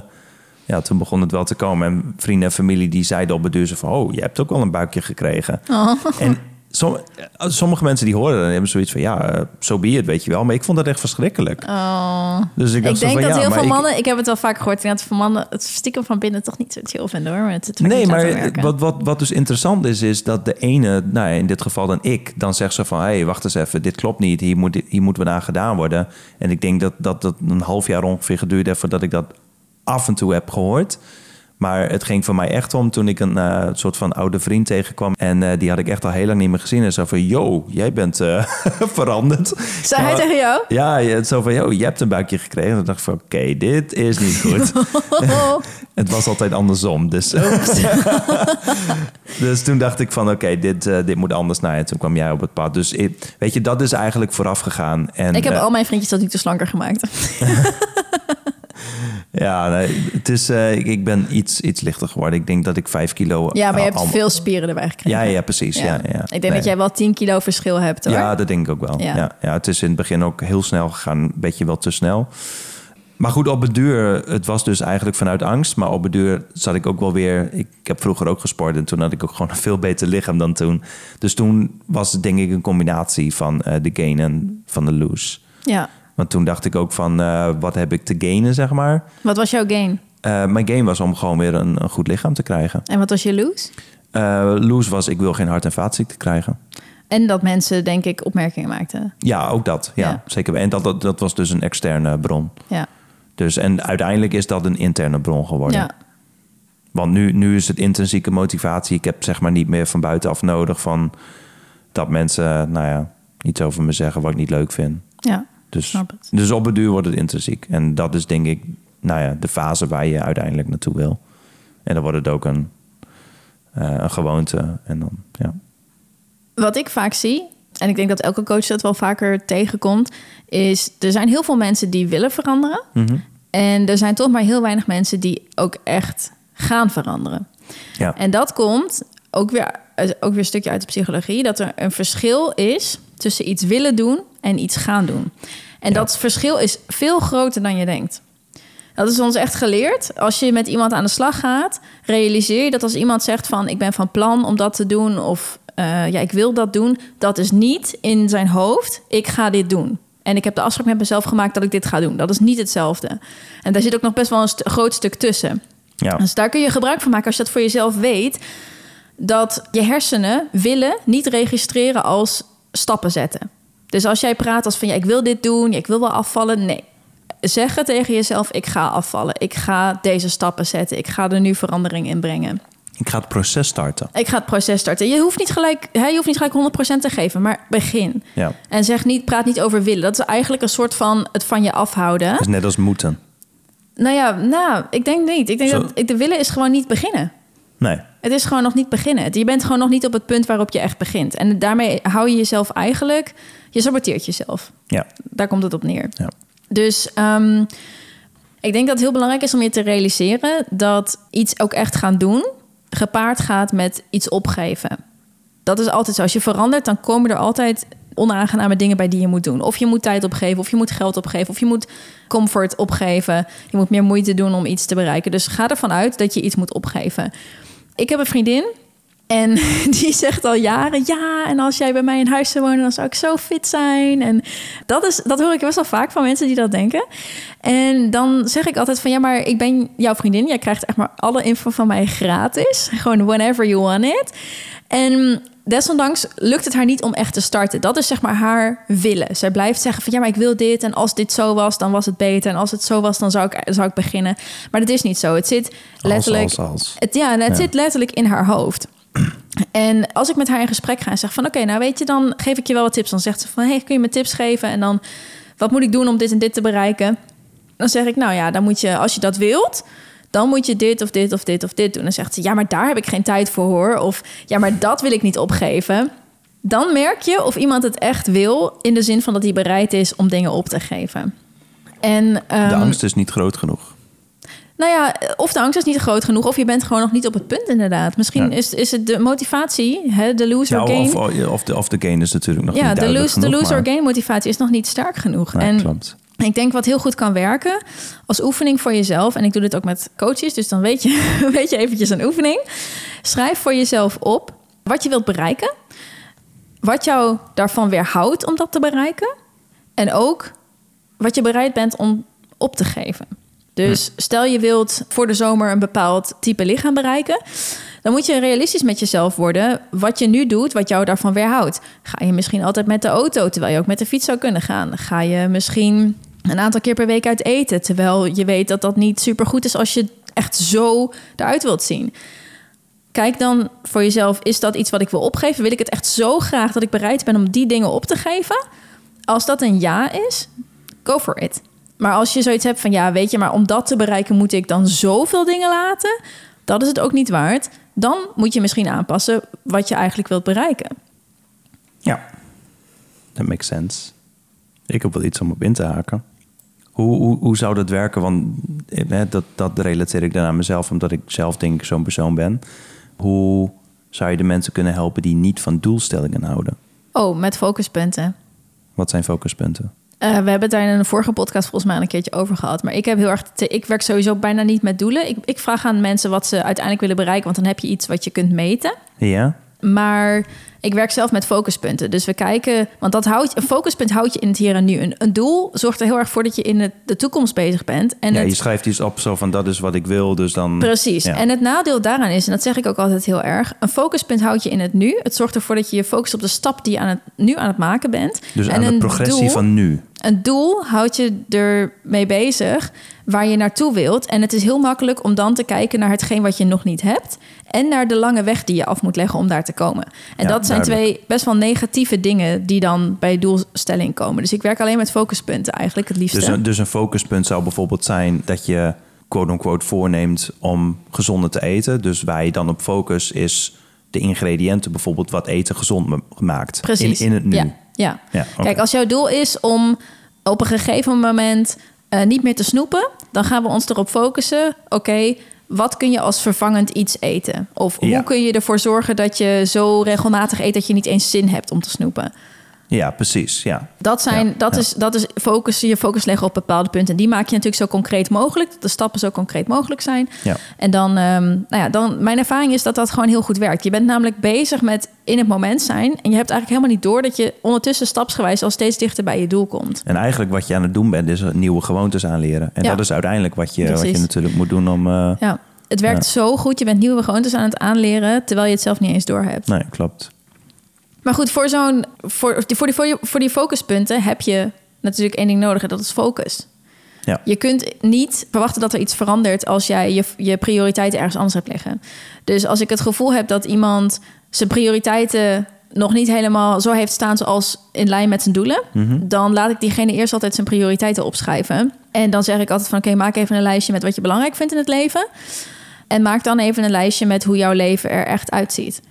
ja, toen begon het wel te komen. En vrienden en familie die zeiden op het duur zo van, oh, je hebt ook wel een buikje gekregen. Oh. En som- sommige mensen die horen dat en hebben zoiets van, ja, zo be it, weet je wel. Maar ik vond dat echt verschrikkelijk. Oh. Dus ik Ik, denk van, dat ja, heel veel mannen... Ik heb het wel vaak gehoord. Dat veel mannen het stiekem van binnen toch niet zo chill vinden hoor. Met het Nee, maar wat, wat, wat dus interessant is, is dat de ene, nou in dit geval dan ik, dan zegt ze van, hé, hey, wacht eens even, dit klopt niet, hier moet, hier moet wat aan gedaan worden. En ik denk dat dat, dat een half jaar ongeveer geduurd heeft voordat ik dat af en toe heb gehoord. Maar het ging voor mij echt om toen ik een eh, soort van oude vriend tegenkwam. En eh, die had ik echt al heel lang niet meer gezien. En zo van, yo, jij bent eh, veranderd. Zei hij tegen jou? Ja, zo van, yo, je hebt een buikje gekregen. En toen dacht ik van, oké, dit is niet goed. Het was altijd andersom. Dus, dus toen dacht ik van oké, dit, dit moet anders. Nou ja, toen kwam jij op het pad. Dus ik- weet je, dat is eigenlijk vooraf gegaan. En, ik heb al mijn vriendjes tot nu toe slanker gemaakt. Ja, nee, het is, eh, ik, ik ben iets, iets lichter geworden. Ik denk dat ik vijf kilo... Ja, maar je hebt al- veel spieren erbij gekregen. Ja, ja, precies. Ja. Ja, Ik denk Nee. dat jij wel 10 kilo verschil hebt hoor. Ja, dat denk ik ook wel. Ja. Ja. Ja, het is in het begin ook heel snel gegaan. Een beetje wel te snel. Maar goed, op het duur, het was dus eigenlijk vanuit angst. Maar op het duur zat ik ook wel weer... Ik heb vroeger ook gesport en toen had ik ook gewoon een veel beter lichaam dan toen. Dus toen was het denk ik een combinatie van eh, de gain en van de lose. Ja. Want toen dacht ik ook van, eh, wat heb ik te gainen, zeg maar. Wat was jouw gain? Eh, mijn game was om gewoon weer een, een goed lichaam te krijgen. En wat was je lose? Eh lose was, ik wil geen hart- en vaatziekte krijgen. En dat mensen, denk ik, opmerkingen maakten. Ja, ook dat. Ja, Ja. zeker. En dat, dat, dat was dus een externe bron. Ja. Dus, en uiteindelijk is dat een interne bron geworden. ja. Want nu, nu is het intrinsieke motivatie. Ik heb zeg maar niet meer van buitenaf nodig van dat mensen, nou ja, iets over me zeggen wat ik niet leuk vind. Ja. Dus, dus op het duur wordt het intrinsiek. En dat is denk ik, nou ja, de fase waar je uiteindelijk naartoe wil. En dan wordt het ook een, eh, een gewoonte. En dan, ja. Wat ik vaak zie, en ik denk dat elke coach dat wel vaker tegenkomt, is er zijn heel veel mensen die willen veranderen. Mhm. En er zijn toch maar heel weinig mensen die ook echt gaan veranderen. ja. En dat komt ook weer, ook weer een stukje uit de psychologie, dat er een verschil is tussen iets willen doen en iets gaan doen. En Ja. dat verschil is veel groter dan je denkt. Dat is ons echt geleerd. Als je met iemand aan de slag gaat, realiseer je dat als iemand zegt van ik ben van plan om dat te doen of eh, ja, ik wil dat doen, dat is niet in zijn hoofd, ik ga dit doen. En ik heb de afspraak met mezelf gemaakt dat ik dit ga doen. Dat is niet hetzelfde. En daar zit ook nog best wel een st- groot stuk tussen. ja. Dus daar kun je gebruik van maken als je dat voor jezelf weet. Dat je hersenen willen niet registreren als stappen zetten. Dus als jij praat als van ja, ik wil dit doen, ik wil wel afvallen. Nee. Zeggen tegen jezelf, ik ga afvallen. Ik ga deze stappen zetten. Ik ga er nu verandering in brengen. Ik ga het proces starten. Ik ga het proces starten. Je hoeft niet gelijk, hè, je hoeft niet gelijk 100% te geven, maar begin. Ja. En zeg niet, praat niet over willen. Dat is eigenlijk een soort van het van je afhouden. Dat is net als moeten. Nou ja, nou, ik denk niet. Ik denk Zo- dat de willen is gewoon niet beginnen. Nee. Het is gewoon nog niet beginnen. Je bent gewoon nog niet op het punt waarop je echt begint. En daarmee hou je jezelf eigenlijk... Je saboteert jezelf. Ja. Daar komt het op neer. Ja. Dus ehm, ik denk dat het heel belangrijk is om je te realiseren... dat iets ook echt gaan doen... gepaard gaat met iets opgeven. Dat is altijd zo. Als je verandert, dan komen er altijd onaangename dingen bij die je moet doen. Of je moet tijd opgeven, of je moet geld opgeven, of je moet comfort opgeven. Je moet meer moeite doen om iets te bereiken. Dus ga ervan uit dat je iets moet opgeven. Ik heb een vriendin en die zegt al jaren: Ja, en als jij bij mij in huis zou wonen, dan zou ik zo fit zijn. En dat, is, dat hoor ik best wel vaak van mensen die dat denken. En dan zeg ik altijd: van ja, maar ik ben jouw vriendin. Jij krijgt echt maar alle info van mij gratis. Gewoon whenever you want it. En desondanks lukt het haar niet om echt te starten. Dat is zeg maar haar willen. Zij blijft zeggen van ja, maar ik wil dit. En als dit zo was, dan was het beter. En als het zo was, dan zou ik, zou ik beginnen. Maar dat is niet zo. Het zit letterlijk. Als, als, als. Het, ja, het zit letterlijk in haar hoofd. En als ik met haar in gesprek ga en zeg van... oké, nou weet je, dan geef ik je wel wat tips. Dan zegt ze van, hey, kun je me tips geven? En dan, wat moet ik doen om dit en dit te bereiken? Dan zeg ik, nou ja, dan moet je, als je dat wilt... dan moet je dit of dit of dit of dit doen. Dan zegt ze, ja, maar daar heb ik geen tijd voor, hoor. Of, ja, maar dat wil ik niet opgeven. Dan merk je of iemand het echt wil... in de zin van dat hij bereid is om dingen op te geven. En, De ehm, angst is niet groot genoeg. Nou ja, of de angst is niet groot genoeg, of je bent gewoon nog niet op het punt, inderdaad. Misschien Ja. is, is het de motivatie, hè, de loser Ja, gain. of, of, de, of de gain is natuurlijk nog ja, niet de, duidelijk lose, de loser maar- gain motivatie is nog niet sterk genoeg. En klopt. ik denk wat heel goed kan werken als oefening voor jezelf. En ik doe dit ook met coaches, dus dan weet je, weet je eventjes een oefening. Schrijf voor jezelf op wat je wilt bereiken. Wat jou daarvan weerhoudt om dat te bereiken. En ook wat je bereid bent om op te geven. Dus stel je wilt voor de zomer een bepaald type lichaam bereiken. Dan moet je realistisch met jezelf worden. Wat je nu doet, wat jou daarvan weerhoudt. Ga je misschien altijd met de auto, terwijl je ook met de fiets zou kunnen gaan? Ga je misschien een aantal keer per week uit eten, terwijl je weet dat dat niet super goed is als je echt zo eruit wilt zien? Kijk dan voor jezelf, is dat iets wat ik wil opgeven? Wil ik het echt zo graag dat ik bereid ben om die dingen op te geven? Als dat een ja is, go for it. Maar als je zoiets hebt van ja, weet je, maar om dat te bereiken moet ik dan zoveel dingen laten, dat is het ook niet waard. Dan moet je misschien aanpassen wat je eigenlijk wilt bereiken. Ja, dat makes sense. Ik heb wel iets om op in te haken. Hoe, hoe, hoe zou dat werken? Want eh, hè, dat, dat relateer ik dan aan mezelf, omdat ik zelf denk ik zo'n persoon ben. Hoe zou je de mensen kunnen helpen die niet van doelstellingen houden? Oh, met focuspunten. Wat zijn focuspunten? Eh, we hebben het daar in een vorige podcast volgens mij een keertje over gehad. Maar ik heb heel erg. te- ik werk sowieso bijna niet met doelen. Ik, ik vraag aan mensen wat ze uiteindelijk willen bereiken. Want dan heb je iets wat je kunt meten. Ja? Maar ik werk zelf met focuspunten. Dus we kijken, want dat houdt, een focuspunt houdt je in het hier en nu. Een, een doel zorgt er heel erg voor dat je in het, de toekomst bezig bent. En ja, het, je schrijft iets op zo van dat is wat ik wil, dus dan... Precies. Ja. En het nadeel daaraan is, en dat zeg ik ook altijd heel erg, een focuspunt houdt je in het nu. Het zorgt ervoor dat je je focust op de stap die je aan het, nu aan het maken bent. Dus en aan de progressie doel- van nu. Een doel houdt je ermee bezig waar je naartoe wilt. En het is heel makkelijk om dan te kijken naar hetgeen wat je nog niet hebt. En naar de lange weg die je af moet leggen om daar te komen. En Ja, dat zijn duidelijk. twee best wel negatieve dingen die dan bij doelstelling komen. Dus ik werk alleen met focuspunten eigenlijk het liefste. Dus een, dus een focuspunt zou bijvoorbeeld zijn dat je quote-unquote voorneemt om gezonder te eten. Dus waar je dan op focus is de ingrediënten, bijvoorbeeld wat eten gezond ma- maakt. Precies. In, in het nu. Ja, ja. Kijk, als jouw doel is om op een gegeven moment eh, niet meer te snoepen, dan gaan we ons erop focussen. Oké, wat kun je als vervangend iets eten? Of Ja. hoe kun je ervoor zorgen dat je zo regelmatig eet dat je niet eens zin hebt om te snoepen? Ja, precies. Ja. Dat, zijn, Ja, dat, ja. Is, dat is focus, je focus leggen op bepaalde punten. En die maak je natuurlijk zo concreet mogelijk. Dat de stappen zo concreet mogelijk zijn. Ja. En dan, ehm, nou ja, dan, mijn ervaring is dat dat gewoon heel goed werkt. Je bent namelijk bezig met in het moment zijn. En je hebt eigenlijk helemaal niet door dat je ondertussen stapsgewijs al steeds dichter bij je doel komt. En eigenlijk wat je aan het doen bent, is nieuwe gewoontes aanleren. En dat is uiteindelijk wat je, wat je natuurlijk moet doen om... eh, Ja, het werkt zo goed. Je bent nieuwe gewoontes aan het aanleren, terwijl je het zelf niet eens door hebt. Nee, klopt. Maar goed, voor, zo'n, voor, die- voor, die, voor, die, focuspunten heb je natuurlijk één ding nodig. En dat is focus. Ja. Je kunt niet verwachten dat er iets verandert als jij je, je prioriteiten ergens anders hebt liggen. Dus als ik het gevoel heb dat iemand zijn prioriteiten nog niet helemaal zo heeft staan zoals in lijn met zijn doelen, dan laat ik diegene eerst altijd zijn prioriteiten opschrijven. En dan zeg ik altijd van oké, maak even een lijstje met wat je belangrijk vindt in het leven. En maak dan even een lijstje met hoe jouw leven er echt uitziet.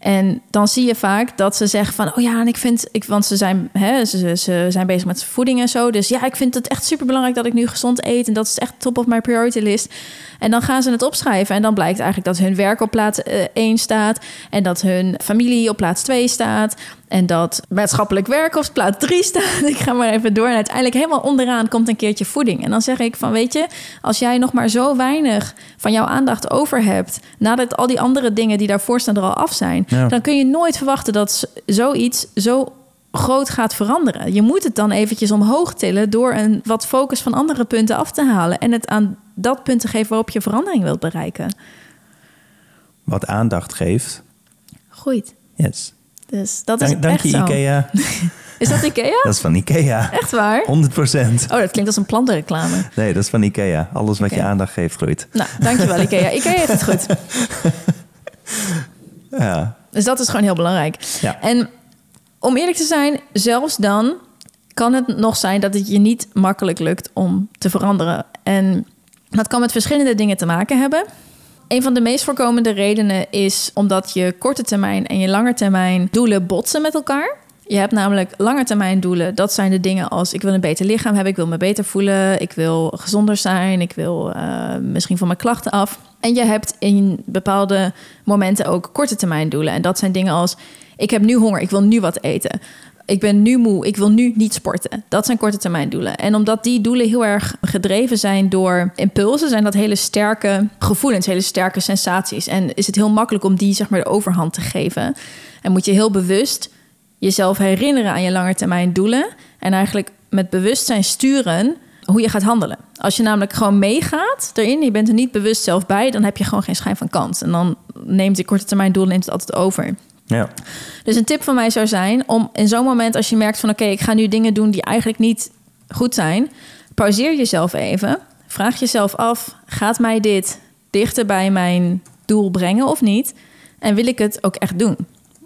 En dan zie je vaak dat ze zeggen van... oh ja, en ik vind... Ik, want ze zijn, hè, ze, ze zijn bezig met voeding en zo. Dus ja, ik vind het echt super belangrijk dat ik nu gezond eet. En dat is echt top of my priority list. En dan gaan ze het opschrijven. En dan blijkt eigenlijk dat hun werk op plaats 1 staat. En dat hun familie op plaats 2 staat. En dat maatschappelijk werk op plaats 3 staat. Ik ga maar even door. En uiteindelijk helemaal onderaan komt een keertje voeding. En dan zeg ik van, weet je, als jij nog maar zo weinig van jouw aandacht over hebt, nadat al die andere dingen die daarvoor staan er al af zijn, Ja. dan kun je nooit verwachten dat zoiets zo groot gaat veranderen. Je moet het dan eventjes omhoog tillen door een wat focus van andere punten af te halen en het aan dat punt te geven waarop je verandering wilt bereiken. Wat aandacht geeft. Groeit. Yes. Dus dat is Dank, dank echt je zo. Ikea. Is dat Ikea? Dat is van Ikea. Echt waar? 100% Oh, dat klinkt als een plantenreclame. Nee, dat is van Ikea. Alles wat je aandacht geeft, groeit. Nou, dankjewel Ikea. Ikea heeft het goed. Ja. Dus dat is gewoon heel belangrijk. Ja. En om eerlijk te zijn, zelfs dan kan het nog zijn dat het je niet makkelijk lukt om te veranderen. En dat kan met verschillende dingen te maken hebben. Een van de meest voorkomende redenen is omdat je korte termijn en je lange termijn doelen botsen met elkaar. Je hebt namelijk lange termijn doelen. Dat zijn de dingen als ik wil een beter lichaam hebben, ik wil me beter voelen, ik wil gezonder zijn, ik wil eh, misschien van mijn klachten af. En je hebt in bepaalde momenten ook korte termijn doelen. En dat zijn dingen als ik heb nu honger, ik wil nu wat eten. Ik ben nu moe, ik wil nu niet sporten. Dat zijn korte termijn doelen. En omdat die doelen heel erg gedreven zijn door impulsen, zijn dat hele sterke gevoelens, hele sterke sensaties. En is het heel makkelijk om die zeg maar de overhand te geven. En moet je heel bewust jezelf herinneren aan je langetermijn doelen. En eigenlijk met bewustzijn sturen hoe je gaat handelen. Als je namelijk gewoon meegaat erin, je bent er niet bewust zelf bij, dan heb je gewoon geen schijn van kans. En dan neemt die korte termijn doel altijd over. Ja. Dus een tip van mij zou zijn om in zo'n moment als je merkt van oké, ik ga nu dingen doen die eigenlijk niet goed zijn, pauzeer jezelf even. Vraag jezelf af, gaat mij dit dichter bij mijn doel brengen of niet? En wil ik het ook echt doen?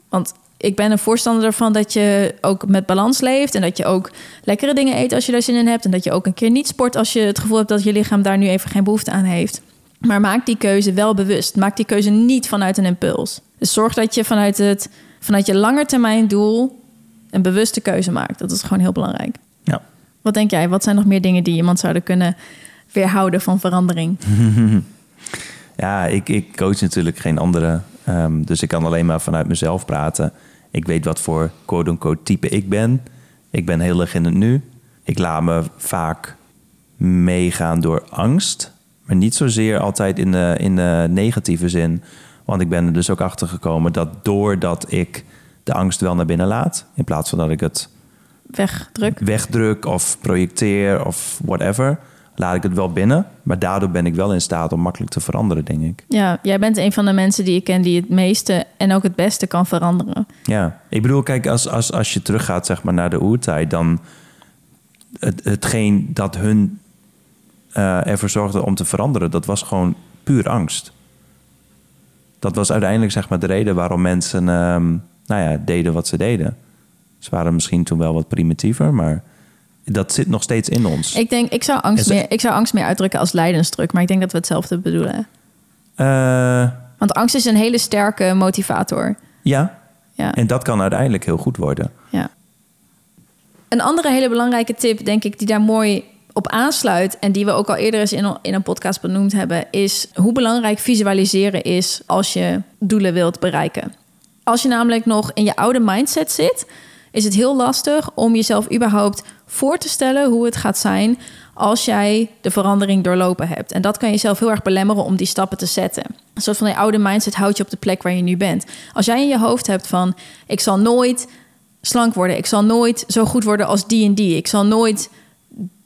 Want ik ben een voorstander ervan dat je ook met balans leeft en dat je ook lekkere dingen eet als je daar zin in hebt en dat je ook een keer niet sport als je het gevoel hebt dat je lichaam daar nu even geen behoefte aan heeft. Maar maak die keuze wel bewust. Maak die keuze niet vanuit een impuls. Dus zorg dat je vanuit, het, vanuit je langetermijn doel een bewuste keuze maakt. Dat is gewoon heel belangrijk. Ja. Wat denk jij? Wat zijn nog meer dingen die iemand zouden kunnen weerhouden van verandering? Ja, ik, ik coach natuurlijk geen andere. ehm, dus ik kan alleen maar vanuit mezelf praten. Ik weet wat voor quote-unquote type ik ben. Ik ben heel erg in het nu. Ik laat me vaak meegaan door angst. Maar niet zozeer altijd in de, in de negatieve zin. Want ik ben er dus ook achter gekomen dat doordat ik de angst wel naar binnen laat... in plaats van dat ik het Wegdruk. wegdruk of projecteer of whatever... laat ik het wel binnen. Maar daardoor ben ik wel in staat om makkelijk te veranderen, denk ik. Ja, jij bent een van de mensen die ik ken die het meeste en ook het beste kan veranderen. Ja, ik bedoel, kijk, als, als, als je teruggaat zeg maar, naar de oertijd, dan het, hetgeen dat hun eh, ervoor zorgde om te veranderen, dat was gewoon puur angst. Dat was uiteindelijk zeg maar, de reden waarom mensen ehm, nou ja, deden wat ze deden. Ze waren misschien toen wel wat primitiever, maar dat zit nog steeds in ons. Ik denk, ik zou angst, ze- meer, ik zou angst meer uitdrukken als lijdensdruk, maar ik denk dat we hetzelfde bedoelen. Eh, Want angst is een hele sterke motivator. ja, Ja, en dat kan uiteindelijk heel goed worden. ja. Een andere hele belangrijke tip, denk ik, die daar mooi op aansluit en die we ook al eerder eens in, in een podcast benoemd hebben, is hoe belangrijk visualiseren is als je doelen wilt bereiken. Als je namelijk nog in je oude mindset zit, is het heel lastig om jezelf überhaupt voor te stellen hoe het gaat zijn als jij de verandering doorlopen hebt. En dat kan jezelf heel erg belemmeren om die stappen te zetten. Een soort van die oude mindset houdt je op de plek waar je nu bent. Als jij in je hoofd hebt van ik zal nooit slank worden, ik zal nooit zo goed worden als die en die, ik zal nooit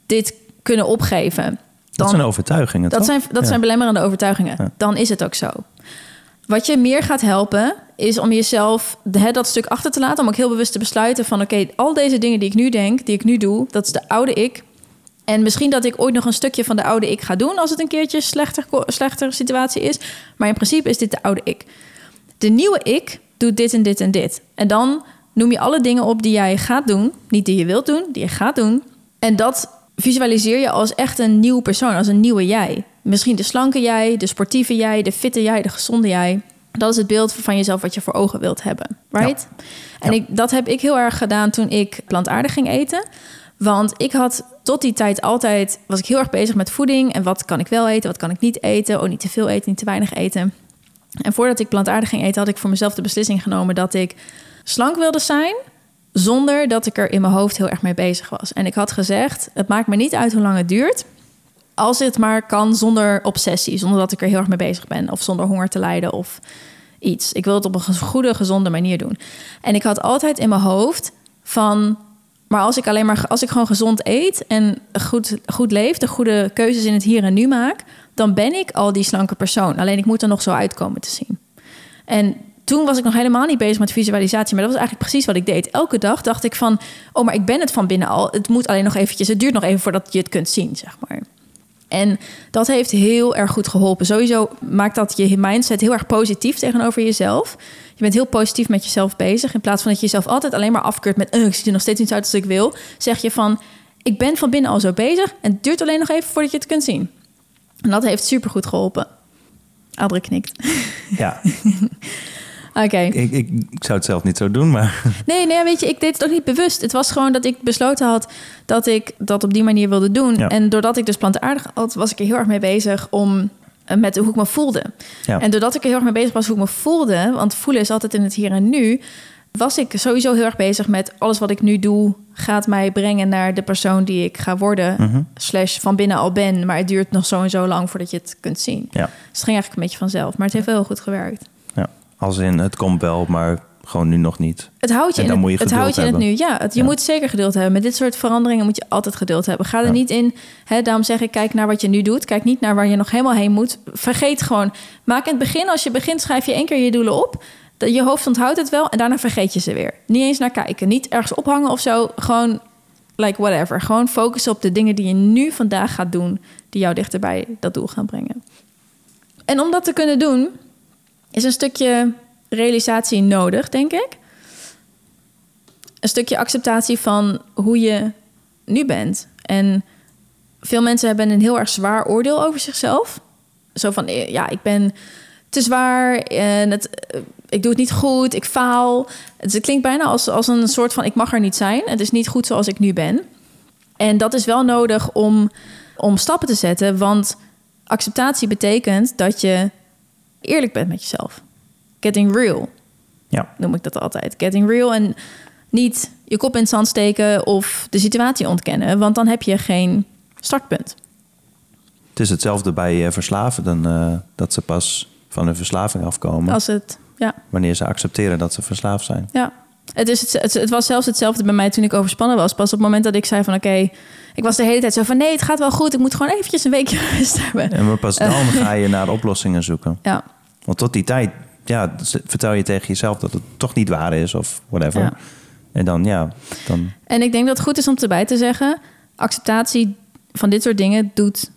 dit kunnen opgeven. Dat zijn overtuigingen, Dat toch? zijn, dat Ja. zijn belemmerende overtuigingen. Ja. Dan is het ook zo. Wat je meer gaat helpen, is om jezelf hè, dat stuk achter te laten. Om ook heel bewust te besluiten van... oké, al deze dingen die ik nu denk, die ik nu doe... dat is de oude ik. En misschien dat ik ooit nog een stukje van de oude ik ga doen... als het een keertje slechter, slechter situatie is. Maar in principe is dit de oude ik. De nieuwe ik doet dit en dit en dit. En dan noem je alle dingen op die jij gaat doen. Niet die je wilt doen, die je gaat doen. En dat visualiseer je als echt een nieuw persoon, als een nieuwe jij. Misschien de slanke jij, de sportieve jij, de fitte jij, de gezonde jij. Dat is het beeld van jezelf wat je voor ogen wilt hebben, right? En Ja. ik, dat heb ik heel erg gedaan toen ik plantaardig ging eten. Want ik had tot die tijd altijd... was ik heel erg bezig met voeding... en wat kan ik wel eten, wat kan ik niet eten... oh, niet te veel eten, niet te weinig eten. En voordat ik plantaardig ging eten... had ik voor mezelf de beslissing genomen dat ik slank wilde zijn... zonder dat ik er in mijn hoofd heel erg mee bezig was. En ik had gezegd, het maakt me niet uit hoe lang het duurt... als het maar kan zonder obsessie... zonder dat ik er heel erg mee bezig ben... of zonder honger te lijden of iets. Ik wil het op een goede, gezonde manier doen. En ik had altijd in mijn hoofd van... maar als ik alleen maar als ik gewoon gezond eet en goed, goed leef... de goede keuzes in het hier en nu maak... dan ben ik al die slanke persoon. Alleen ik moet er nog zo uitkomen te zien. En toen was ik nog helemaal niet bezig met visualisatie... maar dat was eigenlijk precies wat ik deed. Elke dag dacht ik van... oh, maar ik ben het van binnen al. Het moet alleen nog eventjes... het duurt nog even voordat je het kunt zien, zeg maar. En dat heeft heel erg goed geholpen. Sowieso maakt dat je mindset heel erg positief tegenover jezelf. Je bent heel positief met jezelf bezig. In plaats van dat je jezelf altijd alleen maar afkeurt met... "Ugh, ik zie er nog steeds niet uit als ik wil. Zeg je van, ik ben van binnen al zo bezig... en het duurt alleen nog even voordat je het kunt zien. En dat heeft supergoed geholpen. Adre knikt. Ja, Oké. ik, ik, ik zou het zelf niet zo doen, maar Nee, nee, weet je, ik deed het ook niet bewust. Het was gewoon dat ik besloten had dat ik dat op die manier wilde doen. Ja. En doordat ik dus plantaardig had, was ik er heel erg mee bezig om eh, met hoe ik me voelde. Ja. En doordat ik er heel erg mee bezig was hoe ik me voelde, want voelen is altijd in het hier en nu, was ik sowieso heel erg bezig met alles wat ik nu doe gaat mij brengen naar de persoon die ik ga worden, Mhm. slash van binnen al ben, maar het duurt nog zo en zo lang voordat je het kunt zien. ja, Dus het ging eigenlijk een beetje vanzelf, maar het heeft wel heel goed gewerkt. Als in, het komt wel, maar gewoon nu nog niet. Het houdt je, En in dan het, moet je het, geduld houdt je in het nu. Ja, het, je Ja. moet zeker geduld hebben. Met dit soort veranderingen moet je altijd geduld hebben. Ga er Ja. niet in. Hè, daarom zeg ik, kijk naar wat je nu doet. Kijk niet naar waar je nog helemaal heen moet. Vergeet gewoon. Maak in het begin, als je begint, schrijf je één keer je doelen op. Je hoofd onthoudt het wel en daarna vergeet je ze weer. Niet eens naar kijken. Niet ergens ophangen of zo. Gewoon, like whatever. Gewoon focussen op de dingen die je nu vandaag gaat doen... die jou dichter bij dat doel gaan brengen. En om dat te kunnen doen, is een stukje realisatie nodig, denk ik een stukje acceptatie van hoe je nu bent. En veel mensen hebben een heel erg zwaar oordeel over zichzelf. Zo van, eh, ja, ik ben te zwaar en het, eh, ik doe het niet goed, ik faal. Het, het klinkt bijna als, als een soort van, ik mag er niet zijn. Het is niet goed zoals ik nu ben. En dat is wel nodig om, om stappen te zetten, want acceptatie betekent dat je eerlijk bent met jezelf. Getting real Ja, noem ik dat altijd. Getting real en niet je kop in het zand steken of de situatie ontkennen, want dan heb je geen startpunt. het is hetzelfde bij eh, verslaafden, eh, dat ze pas van hun verslaving afkomen... Als het, ja, wanneer ze accepteren dat ze verslaafd zijn. ja. Het, is het, het, was zelfs hetzelfde bij mij toen ik overspannen was. Pas op het moment dat ik zei van oké, ik was de hele tijd zo van nee, het gaat wel goed. Ik moet gewoon eventjes een weekje rust hebben. En maar pas dan ga je naar oplossingen zoeken. Ja, Want tot die tijd ja, vertel je tegen jezelf dat het toch niet waar is of whatever. Ja. En dan, ja, dan... en ik denk dat het goed is om erbij te zeggen, acceptatie van dit soort dingen doet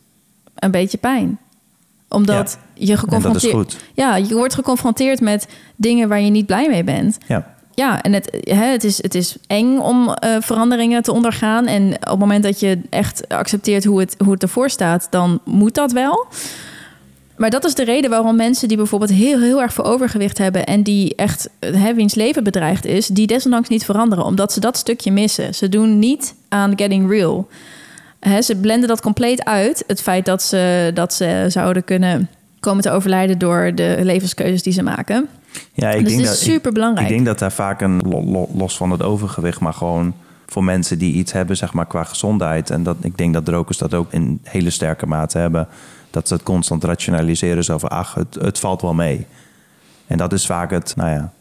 een beetje pijn. Omdat je geconfronteerd... Ja, je wordt geconfronteerd met dingen waar je niet blij mee bent. Ja, Ja, en het, hè, het, is, het is eng om eh, veranderingen te ondergaan. En op het moment dat je echt accepteert hoe het, hoe het ervoor staat, dan moet dat wel. Maar dat is de reden waarom mensen die bijvoorbeeld heel, heel erg veel overgewicht hebben en die echt hè, wiens leven bedreigd is, die desondanks niet veranderen, omdat ze dat stukje missen. Ze doen niet aan getting real. Hè, ze blenden dat compleet uit, het feit dat ze, dat ze zouden kunnen komen te overlijden door de levenskeuzes die ze maken. Ja ik dus denk dat, is super belangrijk. Ik denk dat daar vaak een, lo- lo- los van het overgewicht, maar gewoon voor mensen die iets hebben, zeg maar, qua gezondheid. En dat, ik denk dat rokers dat ook in hele sterke mate hebben. Dat ze het constant rationaliseren, ach, het, het valt wel mee. En dat is vaak het, nou ja,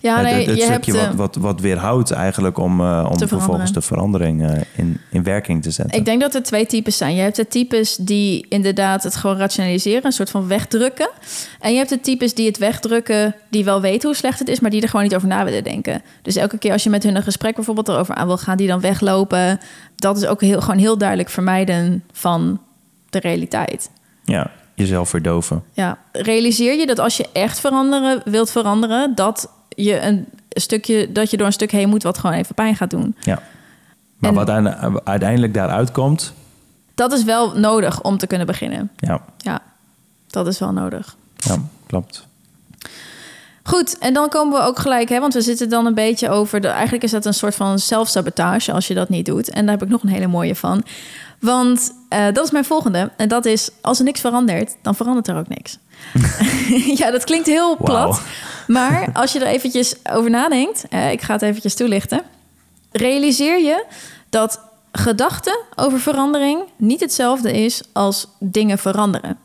Ja, nee, het, het je stukje hebt, eh, wat, wat, wat weerhoudt eigenlijk om, eh, om Te vervolgens de verandering eh, in, in werking te zetten. Ik denk dat er twee types zijn. Je hebt de types die inderdaad het gewoon rationaliseren, een soort van wegdrukken. En je hebt de types die het wegdrukken, die wel weten hoe slecht het is, maar die er gewoon niet over na willen denken. Dus elke keer als je met hun een gesprek bijvoorbeeld erover aan wil gaan, die dan weglopen. Dat is ook heel, gewoon heel duidelijk vermijden van de realiteit. Ja, jezelf verdoven. Ja, realiseer je dat als je echt veranderen wilt veranderen, dat je een stukje, dat je door een stuk heen moet wat gewoon even pijn gaat doen. Ja. Maar En- wat uite- uiteindelijk daaruit komt, Dat is wel nodig om te kunnen beginnen. ja, Ja, dat is wel nodig. ja klopt. Goed, en dan komen we ook gelijk, hè, want we zitten dan een beetje over. De, eigenlijk is dat een soort van zelfsabotage als je dat niet doet. En daar heb ik nog een hele mooie van. Want eh, dat is mijn volgende. En dat is: als er niks verandert, dan verandert er ook niks. ja, dat klinkt heel plat. Maar als je er eventjes over nadenkt, eh, ik ga het eventjes toelichten. Realiseer je dat gedachten over verandering niet hetzelfde is als dingen veranderen.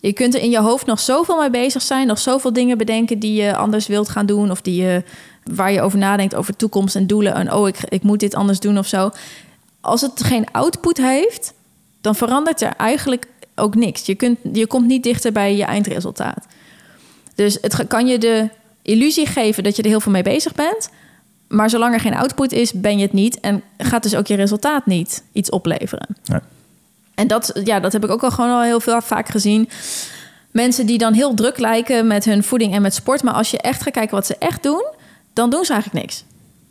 Je kunt er in je hoofd nog zoveel mee bezig zijn, nog zoveel dingen bedenken die je anders wilt gaan doen of die je, waar je over nadenkt over toekomst en doelen en oh, ik, ik moet dit anders doen of zo. Als het geen output heeft, dan verandert er eigenlijk ook niks. Je, kunt, je komt niet dichter bij je eindresultaat. Dus het kan je de illusie geven dat je er heel veel mee bezig bent. Maar zolang er geen output is, ben je het niet. En gaat dus ook je resultaat niet iets opleveren. Ja. En dat, ja, dat heb ik ook al gewoon al heel veel vaak gezien. Mensen die dan heel druk lijken met hun voeding en met sport. Maar als je echt gaat kijken wat ze echt doen, dan doen ze eigenlijk niks.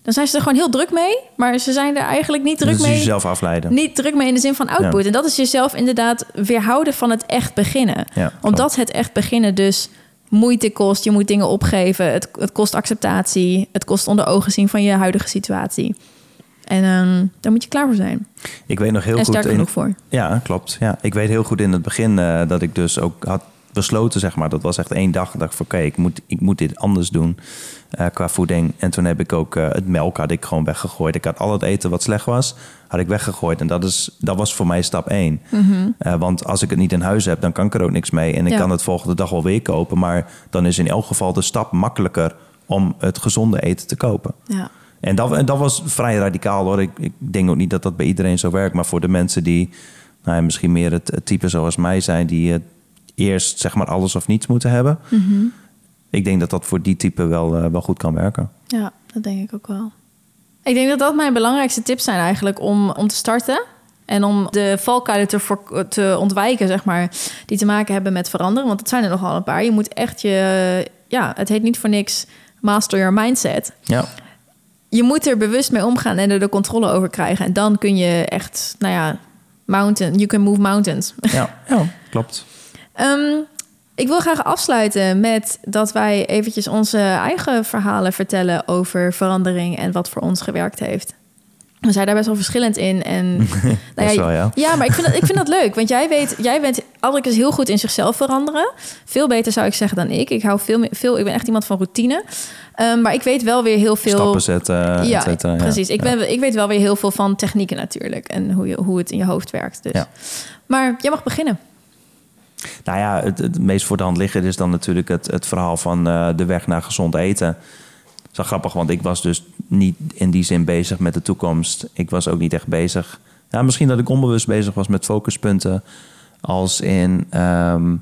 Dan zijn ze er gewoon heel druk mee. Maar ze zijn er eigenlijk niet druk Dat is mee. jezelf afleiden. Niet druk mee in de zin van output. Ja. En dat is jezelf inderdaad weerhouden van het echt beginnen. Ja, Omdat het echt beginnen dus moeite kost. Je moet dingen opgeven. Het, het kost acceptatie. Het kost onder ogen zien van je huidige situatie. En ehm, daar moet je klaar voor zijn. Ik weet nog heel en goed in, genoeg voor. Ja, klopt. Ja. Ik weet heel goed in het begin eh, dat ik dus ook had besloten, zeg maar. Dat was echt één dag. Ik dacht van, oké, ik, moet, ik moet dit anders doen eh, qua voeding. En toen heb ik ook eh, het melk had ik gewoon weggegooid. Ik had al het eten wat slecht was, had ik weggegooid. En dat, is, dat was voor mij stap één. Eh, want als ik het niet in huis heb, dan kan ik er ook niks mee. En ik Ja. kan het volgende dag wel weer kopen. Maar dan is in elk geval de stap makkelijker om het gezonde eten te kopen. Ja. En dat, en dat was vrij radicaal hoor. Ik, ik denk ook niet dat dat bij iedereen zo werkt. Maar voor de mensen die nou ja, misschien meer het, het type zoals mij zijn, die eerst zeg maar alles of niets moeten hebben. Ik denk dat dat voor die type wel, eh, wel goed kan werken. ja, dat denk ik ook wel. Ik denk dat dat mijn belangrijkste tips zijn eigenlijk om, om te starten. En om de valkuilen te, voor, te ontwijken, zeg maar, die te maken hebben met veranderen. Want het zijn er nogal een paar. Je moet echt je, ja, het heet niet voor niks master your mindset. Ja, je moet er bewust mee omgaan en er de controle over krijgen. En dan kun je echt, nou ja, mountain, you can move mountains. ja, ja klopt. Ehm, ik wil graag afsluiten met dat wij eventjes onze eigen verhalen vertellen over verandering en wat voor ons gewerkt heeft. We zijn daar best wel verschillend in. En, nou wel, ja. maar ik vind, dat, ik vind dat leuk. Want jij weet, jij bent Alrik is heel goed in zichzelf veranderen. Veel beter zou ik zeggen dan ik. Ik hou veel veel, ik ben echt iemand van routine. Ehm, maar ik weet wel weer heel veel. Stappen zetten, et ja, ja. precies. Ik, Ja. ben, ik weet wel weer heel veel van technieken natuurlijk. En hoe, je, hoe het in je hoofd werkt. Dus. Ja. Maar jij mag beginnen. Nou ja, het, het meest voor de hand liggend is dan natuurlijk het, het verhaal van eh, de weg naar gezond eten. Dat is wel grappig, want ik was dus niet in die zin bezig met de toekomst. Ik was ook niet echt bezig. Ja, misschien dat ik onbewust bezig was met focuspunten. Als in ehm,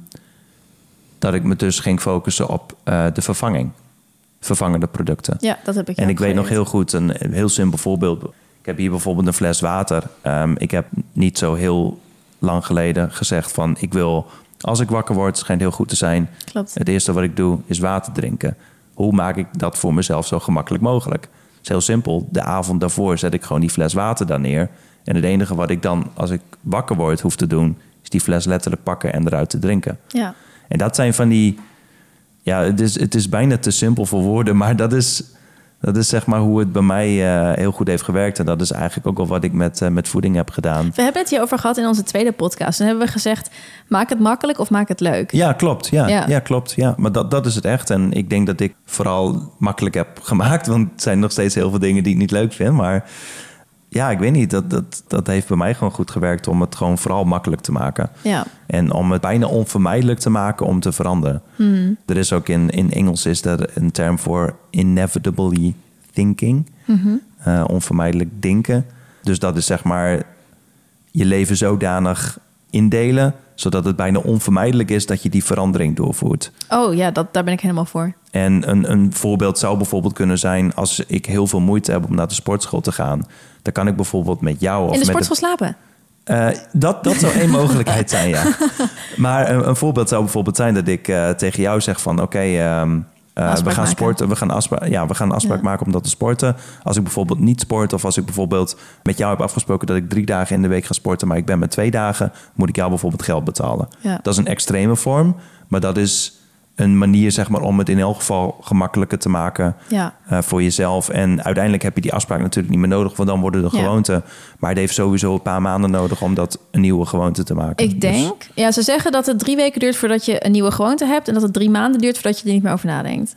dat ik me dus ging focussen op eh, de vervanging. Vervangende producten. Ja, dat heb ik En ik weet nog heel goed, een heel simpel voorbeeld. Ik heb hier bijvoorbeeld een fles water. Ehm, ik heb niet zo heel lang geleden gezegd van... ik wil, als ik wakker word, schijnt heel goed te zijn... Klopt. het eerste wat ik doe is water drinken. Hoe maak ik dat voor mezelf zo gemakkelijk mogelijk? Het is heel simpel. De avond daarvoor zet ik gewoon die fles water daar neer. En het enige wat ik dan, als ik wakker word, hoef te doen... is die fles letterlijk pakken en eruit te drinken. Ja. En dat zijn van die. Ja, het is, het is bijna te simpel voor woorden, maar dat is, dat is zeg maar hoe het bij mij eh, heel goed heeft gewerkt. En dat is eigenlijk ook al wat ik met, eh, met voeding heb gedaan. We hebben het hierover gehad in onze tweede podcast. En hebben we gezegd, maak het makkelijk of maak het leuk. Ja, klopt. Ja, Ja. ja. klopt. Ja. Maar dat, dat is het echt. En ik denk dat ik vooral makkelijk heb gemaakt. Want het zijn nog steeds heel veel dingen die ik niet leuk vind. Maar ja, ik weet niet. Dat, dat, dat heeft bij mij gewoon goed gewerkt om het gewoon vooral makkelijk te maken. Ja. En om het bijna onvermijdelijk te maken om te veranderen. Er is ook in, in Engels is er een term voor inevitably thinking. Eh, onvermijdelijk denken. Dus dat is zeg maar je leven zodanig indelen... zodat het bijna onvermijdelijk is dat je die verandering doorvoert. Oh ja, dat, daar ben ik helemaal voor. En een, een voorbeeld zou bijvoorbeeld kunnen zijn... als ik heel veel moeite heb om naar de sportschool te gaan... dan kan ik bijvoorbeeld met jou... Of in de met sportschool slapen. eh, dat, dat zou één mogelijkheid zijn, ja. Maar een, een voorbeeld zou bijvoorbeeld zijn dat ik eh, tegen jou zeg van... oké, ehm, eh, we gaan maken. sporten, we gaan, afspraak, ja, we gaan een afspraak Ja. maken om dat te sporten. Als ik bijvoorbeeld niet sport of als ik bijvoorbeeld met jou heb afgesproken... dat ik drie dagen in de week ga sporten, maar ik ben met twee dagen... moet ik jou bijvoorbeeld geld betalen. Ja. Dat is een extreme vorm, maar dat is een manier zeg maar, om het in elk geval gemakkelijker te maken Ja. eh, voor jezelf. En uiteindelijk heb je die afspraak natuurlijk niet meer nodig, want dan worden de Ja. gewoonten. Maar het heeft sowieso een paar maanden nodig om dat een nieuwe gewoonte te maken. Ik Dus- denk, ja, ze zeggen dat het drie weken duurt voordat je een nieuwe gewoonte hebt en dat het drie maanden duurt voordat je er niet meer over nadenkt.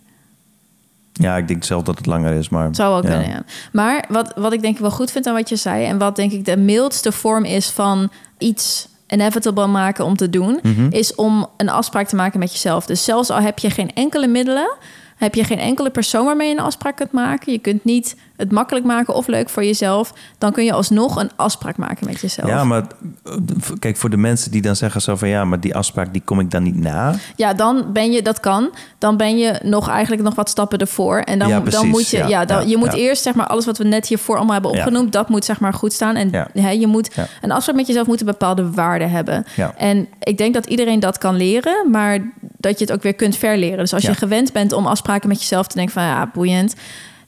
ja, ik denk zelf dat het langer is, maar Zou wel ja. kunnen, ja. Maar wat, wat ik denk ik wel goed vind aan wat je zei... en wat denk ik de mildste vorm is van iets inevitable maken om te doen... Mhm. is om een afspraak te maken met jezelf. Dus zelfs al heb je geen enkele middelen... heb je geen enkele persoon waarmee je een afspraak kunt maken... je kunt niet het makkelijk maken of leuk voor jezelf... dan kun je alsnog een afspraak maken met jezelf. Ja, maar eh, kijk, voor de mensen die dan zeggen zo van ja, maar die afspraak die kom ik dan niet na. Ja, dan ben je, dat kan. Dan ben je nog eigenlijk nog wat stappen ervoor. En dan, Ja, dan moet je, ja, Ja, dan, ja, je moet eerst zeg maar alles wat we net hiervoor allemaal hebben opgenoemd, dat moet zeg maar goed staan. En Ja. hè, je moet een afspraak met jezelf moet een bepaalde waarde hebben. En ik denk dat iedereen dat kan leren, maar dat je het ook weer kunt verleren. Dus als je gewend bent om afspraken met jezelf te denken van ja, boeiend.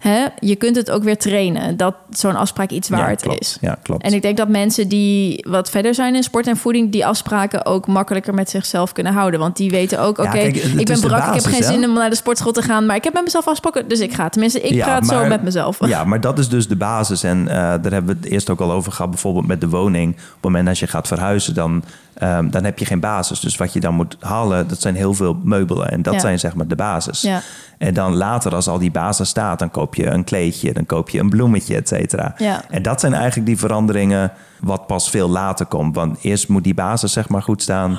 Hè, je kunt het ook weer trainen dat zo'n afspraak iets waard ja, is. Ja, klopt. En ik denk dat mensen die wat verder zijn in sport en voeding, die afspraken ook makkelijker met zichzelf kunnen houden. Want die weten ook, oké, Ja, ik ben brak, ik heb geen hè? zin om naar de sportschool te gaan, maar ik heb met mezelf afgesproken, dus ik ga. Tenminste, ik praat zo met mezelf. Ja, maar dat is dus de basis. En eh, daar hebben we het eerst ook al over gehad, bijvoorbeeld met de woning. Op het moment dat je gaat verhuizen, dan, ehm, dan heb je geen basis. Dus wat je dan moet halen, dat zijn heel veel meubelen. En dat Ja. zijn zeg maar de basis. Ja. En dan later, als al die basis staat, dan koop je een kleedje, dan koop je een bloemetje, et cetera. Ja. En dat zijn eigenlijk die veranderingen wat pas veel later komt. Want eerst moet die basis zeg maar goed staan.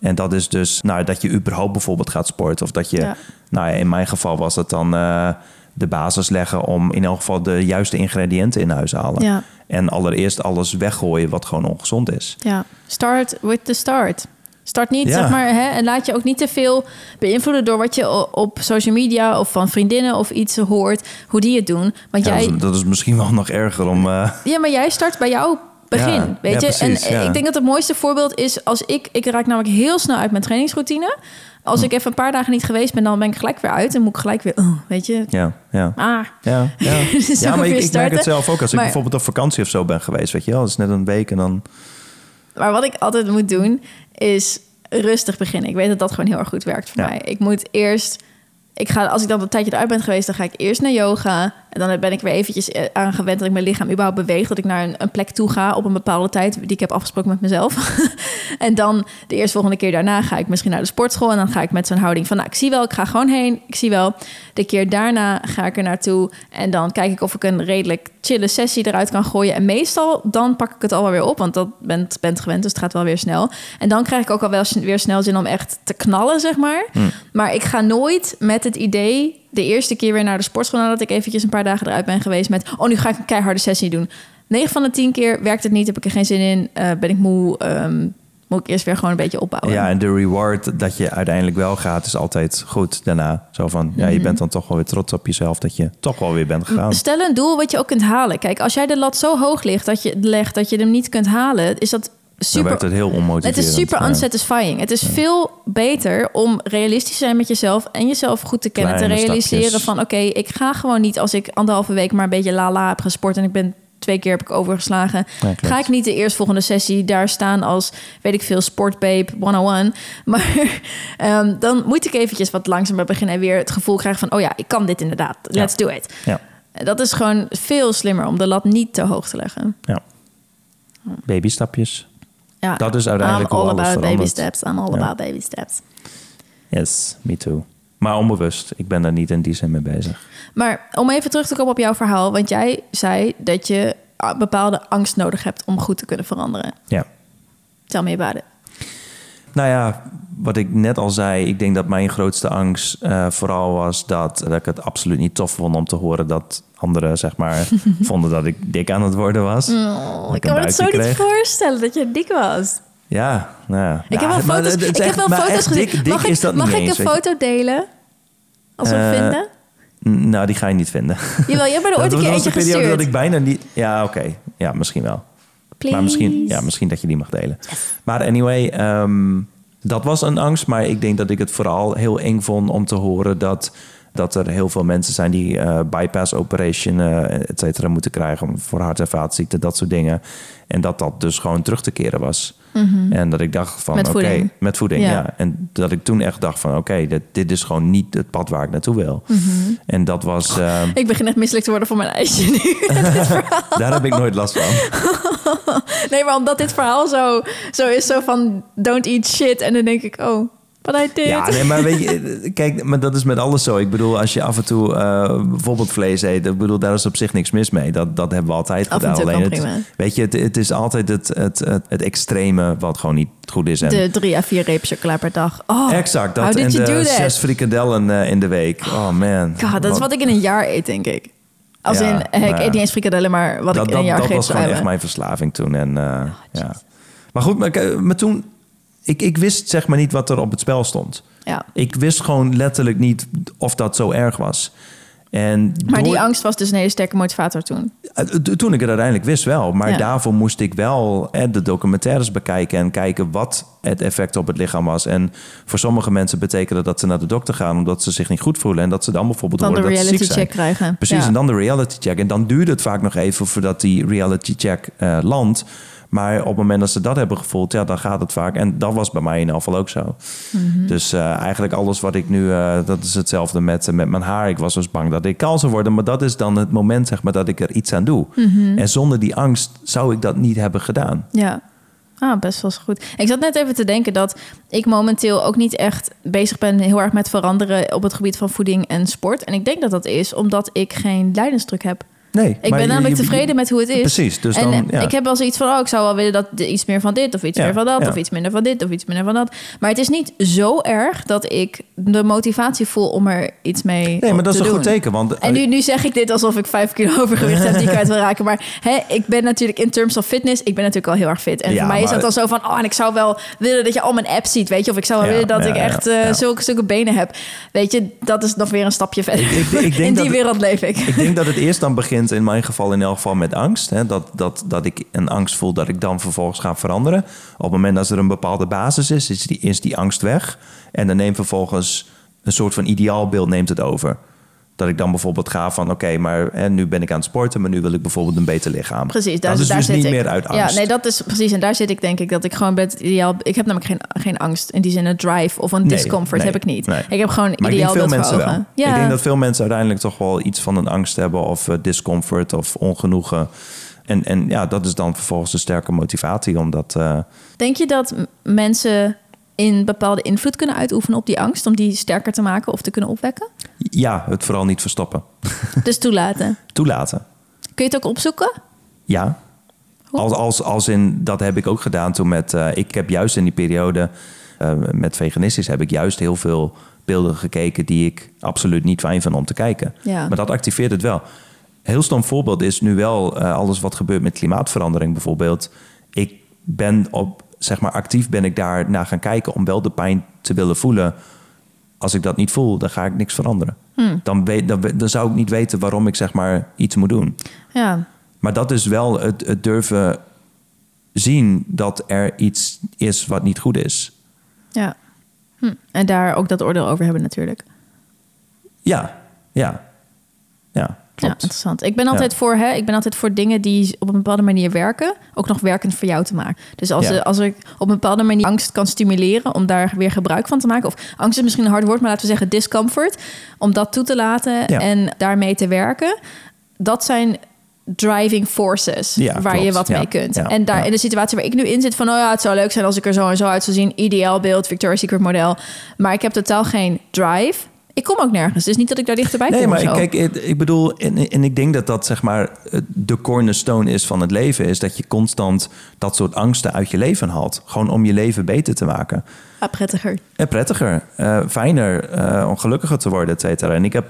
En dat is dus nou, dat je überhaupt bijvoorbeeld gaat sporten. Of dat je, nou ja, in mijn geval was het dan eh, de basis leggen om in elk geval de juiste ingrediënten in huis te halen. Ja. En allereerst alles weggooien wat gewoon ongezond is. Ja, start with the start. Start niet, Ja. zeg maar, hè, en laat je ook niet te veel beïnvloeden door wat je op social media of van vriendinnen of iets hoort, hoe die het doen. Want Ja, jij, dat, is, dat is misschien wel nog erger om. eh, Ja, maar jij start bij jouw begin, Ja, weet je? precies, en ja. ik denk dat het mooiste voorbeeld is als ik... Ik raak namelijk heel snel uit mijn trainingsroutine. Als Hm. ik even een paar dagen niet geweest ben, dan ben ik gelijk weer uit. En moet ik gelijk weer, oh, weet je... ja, ja. Ah, Ja, ja. Zo ja maar ik, merk het zelf ook. Als ik bijvoorbeeld op vakantie of zo ben geweest, weet je wel. Dat is net een week en dan... Maar wat ik altijd moet doen, is rustig beginnen. Ik weet dat dat gewoon heel erg goed werkt voor Ja. mij. Ik moet eerst... Ik ga, als ik dan een tijdje eruit ben geweest, dan ga ik eerst naar yoga. En dan ben ik weer eventjes eh, aangewend dat ik mijn lichaam überhaupt beweegt. Dat ik naar een, een plek toe ga op een bepaalde tijd die ik heb afgesproken met mezelf. en dan de eerstvolgende keer daarna ga ik misschien naar de sportschool. En dan ga ik met zo'n houding van, nou, ik zie wel, ik ga gewoon heen. Ik zie wel. De keer daarna ga ik er naartoe. En dan kijk ik of ik een redelijk chille sessie eruit kan gooien. En meestal dan pak ik het al wel weer op, want dat bent, bent gewend, dus het gaat wel weer snel. En dan krijg ik ook al wel weer snel zin om echt te knallen, zeg maar. Maar ik ga nooit met het idee de eerste keer weer naar de sportschool nadat ik eventjes een paar dagen eruit ben geweest met, oh nu ga ik een keiharde sessie doen. 9 van de 10 keer werkt het niet, heb ik er geen zin in, eh, ben ik moe, ehm, moet ik eerst weer gewoon een beetje opbouwen. Ja, en de reward dat je uiteindelijk wel gaat, is altijd goed daarna. Zo van, ja, Mhm. je bent dan toch wel weer trots op jezelf dat je toch wel weer bent gegaan. Stel een doel wat je ook kunt halen. Kijk, als jij de lat zo hoog ligt dat je, legt dat je hem niet kunt halen, is dat super het heel onmotiverend. Het is super Ja. unsatisfying. Het is veel beter om realistisch te zijn met jezelf en jezelf goed te kennen. Kleine te realiseren stapjes. van oké, ik ga gewoon niet als ik anderhalve week maar een beetje la-la heb gesport en ik ben twee keer heb ik overgeslagen. Ja, ga ik niet de eerstvolgende sessie daar staan als, weet ik veel, sportbabe 101. Maar ehm, dan moet ik eventjes wat langzamer beginnen en weer het gevoel krijgen van, oh ja, ik kan dit inderdaad. Let's do it. Ja, Dat is gewoon veel slimmer om de lat niet te hoog te leggen. ja. Babystapjes. Ja, Dat is uiteindelijk I'm all about baby steps. I'm all Ja. about baby steps. Yes, me too. Maar onbewust. Ik ben daar niet in die zin mee bezig. Maar om even terug te komen op jouw verhaal, want jij zei dat je ah, bepaalde angst nodig hebt om goed te kunnen veranderen. Ja. Tell me about it. Nou ja, wat ik net al zei, ik denk dat mijn grootste angst eh, vooral was dat, dat ik het absoluut niet tof vond om te horen dat anderen, zeg maar, vonden dat ik dik aan het worden was. Oh, ik kan me het zo niet voorstellen dat je dik was. Ja, nou ja. Ik Nou, heb wel foto's, ik heb wel foto's gezien. Dik, dik mag ik, mag ik eens, een foto delen? Als we Eh, vinden? Nou, die ga je niet vinden. Jawel, je hebt me er ooit een keer eentje gestuurd. dat ik bijna niet... Ja, oké. Ja, misschien wel. Please. Maar misschien, ja, misschien dat je die mag delen. Maar anyway, ehm, dat was een angst. Maar ik denk dat ik het vooral heel eng vond om te horen dat Dat er heel veel mensen zijn die eh, bypass operation, eh et cetera, moeten krijgen voor hart- en vaatziekten, dat soort dingen. En dat dat dus gewoon terug te keren was. En dat ik dacht van, oké, met voeding, Ja. ja. En dat ik toen echt dacht van, oké, dit, dit is gewoon niet het pad waar ik naartoe wil. En dat was, eh, Ik begin echt misselijk te worden van mijn ijsje nu. daar heb ik nooit last van. Nee, maar omdat dit verhaal zo, zo is, zo van don't eat shit. En dan denk ik, oh, but I did. Ja, nee, maar weet je, kijk, maar dat is met alles zo. Ik bedoel, als je af en toe eh, bijvoorbeeld vlees eet, ik bedoel, daar is op zich niks mis mee. Dat, dat hebben we altijd Af gedaan. Alleen het, weet je, het, het is altijd het, het, het, het extreme wat gewoon niet goed is. En De drie à vier repen chocola per dag. Oh, exact, dat en de zes frikandellen eh, in de week. Oh man. God, dat is wat ik in een jaar eet, denk ik. Als Ja, in, eh, ik nou eet niet eens frikadellen, maar wat dat, ik in een dat, jaar dat geef was gewoon echt mijn verslaving toen. En, eh, ja. Maar goed, maar, maar toen, ik, ik wist zeg maar niet wat er op het spel stond. Ja. Ik wist gewoon letterlijk niet of dat zo erg was. En Maar die angst was dus een hele sterke motivator toen. Uh, t- Toen ik het uiteindelijk wist wel. Maar Ja. daarvoor moest ik wel eh, de documentaires bekijken... en kijken wat het effect op het lichaam was. En voor sommige mensen betekende dat ze naar de dokter gaan... omdat ze zich niet goed voelen. En dat ze dan bijvoorbeeld Dan horen dat ze reality ziek zijn. check krijgen. Precies, Ja. en dan de reality check. En dan duurt het vaak nog even voordat die reality check eh, landt. Maar op het moment dat ze dat hebben gevoeld, ja, dan gaat het vaak. En dat was bij mij in ieder geval ook zo. Mhm. Dus eh, eigenlijk alles wat ik nu, eh, dat is hetzelfde met, met mijn haar. Ik was dus bang dat ik kaal zou worden. Maar dat is dan het moment, zeg maar, dat ik er iets aan doe. Mhm. En zonder die angst zou ik dat niet hebben gedaan. Ja. Ah, best wel goed. Ik zat net even te denken dat ik momenteel ook niet echt bezig ben heel erg met veranderen op het gebied van voeding en sport. En ik denk dat dat is omdat ik geen lijdensdruk heb. Nee, Ik ben namelijk je- tevreden met hoe het is. Precies, dus en dan, eh, ja. ik heb wel zoiets van, oh, ik zou wel willen dat iets meer van dit of iets Ja, meer van dat ja. of iets minder van dit of iets minder van dat. Maar het is niet zo erg dat ik de motivatie voel om er iets mee Nee, maar dat is een doen. goed teken. Want En nu, nu zeg ik dit alsof ik vijf kilo overgewicht heb die kwijt wil raken. Maar hè, ik ben natuurlijk in terms of fitness, ik ben natuurlijk al heel erg fit. En voor mij is dat dan zo van, oh, en ik zou wel willen dat je al mijn apps ziet, weet je. Of ik zou wel willen dat ik echt eh, zulke, zulke benen heb. Weet je, dat is nog weer een stapje verder. Ik- ik- ik denk in die dat- wereld leef ik. Ik denk dat het eerst dan begint, in mijn geval in elk geval, met angst. Hè? Dat, dat, dat ik een angst voel dat ik dan vervolgens ga veranderen. Op het moment dat er een bepaalde basis is, is die, is die angst weg. En dan neemt vervolgens een soort van ideaalbeeld neemt het over. Dat ik dan bijvoorbeeld ga van, oké, maar hè, nu ben ik aan het sporten... maar nu wil ik bijvoorbeeld een beter lichaam. Precies, daar, dat is daar dus zit niet ik. meer uit angst. Ja, nee, dat is precies. En daar zit ik denk ik dat ik gewoon bij het ideaal... Ik heb namelijk geen, geen angst in die zin een drive of een Nee, discomfort nee, heb ik niet. nee. Ik heb gewoon Maar ik ideaal denk veel mensen wel. Ja, Ik denk dat veel mensen uiteindelijk toch wel iets van een angst hebben... of eh, discomfort of ongenoegen. En, en ja, dat is dan vervolgens een sterke motivatie om dat... eh, Denk je dat mensen in bepaalde invloed kunnen uitoefenen op die angst... om die sterker te maken of te kunnen opwekken? ja, het vooral niet verstoppen. Dus toelaten. Toelaten. Kun je het ook opzoeken? Ja. Hoe? Als, als, als in, dat heb ik ook gedaan toen met... eh, ik heb juist in die periode eh, met veganistisch... heb ik juist heel veel beelden gekeken... die ik absoluut niet fijn vind om te kijken. Ja. Maar dat activeert het wel. Heel stom voorbeeld is nu wel eh, alles wat gebeurt met klimaatverandering bijvoorbeeld. Ik ben op, zeg maar, actief ben ik daar naar gaan kijken om wel de pijn te willen voelen. Als ik dat niet voel, dan ga ik niks veranderen. Hmm. Dan, weet, dan, dan zou ik niet weten waarom ik zeg maar iets moet doen. Ja, Maar dat is wel het, het durven zien dat er iets is wat niet goed is. ja. Hm. En daar ook dat oordeel over hebben natuurlijk. Ja, ja, ja. Ja, interessant. Ik ben altijd Ja. voor, hè, ik ben altijd voor dingen die op een bepaalde manier werken, ook nog werkend voor jou te maken. Dus als, Ja. als ik op een bepaalde manier angst kan stimuleren om daar weer gebruik van te maken, of angst is misschien een hard woord, maar laten we zeggen discomfort, om dat toe te laten Ja. en daarmee te werken, dat zijn driving forces Ja, waar je wat Ja. mee kunt. Ja. En daar in de situatie waar ik nu in zit van, oh ja, het zou leuk zijn als ik er zo en zo uit zou zien, ideaal beeld, Victoria's Secret model, maar ik heb totaal geen drive. Ik kom ook nergens, dus niet dat ik daar dichterbij Nee, kom. maar of zo. kijk, ik, bedoel, en, en ik denk dat dat zeg maar de cornerstone is van het leven, is dat je constant dat soort angsten uit je leven haalt. Gewoon om je leven beter te maken. Ah, prettiger. En prettiger, eh, fijner, eh, om gelukkiger te worden, et cetera. En ik heb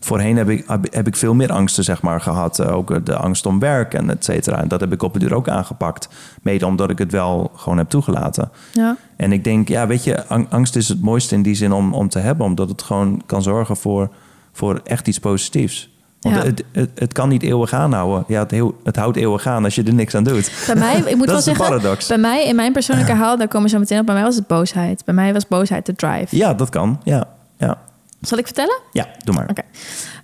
voorheen heb ik, heb, ik veel meer angsten zeg maar, gehad. Eh, ook de angst om werk en et cetera. En dat heb ik op het duur ook aangepakt. Mede omdat ik het wel gewoon heb toegelaten. Ja. En ik denk, ja, weet je, ang- angst is het mooiste in die zin om, om te hebben. Omdat het gewoon kan zorgen voor, voor echt iets positiefs. Want Ja. het, het, het kan niet eeuwig aanhouden. Ja, het, heel, het houdt eeuwig aan als je er niks aan doet. Bij mij, ik moet Dat wel is de zeggen, paradox. bij mij in mijn persoonlijke haal, daar komen we zo meteen op. Bij mij was het boosheid. Bij mij was boosheid de drive. Ja, dat kan. Ja, ja. Zal ik vertellen? Ja, doe maar. Oké.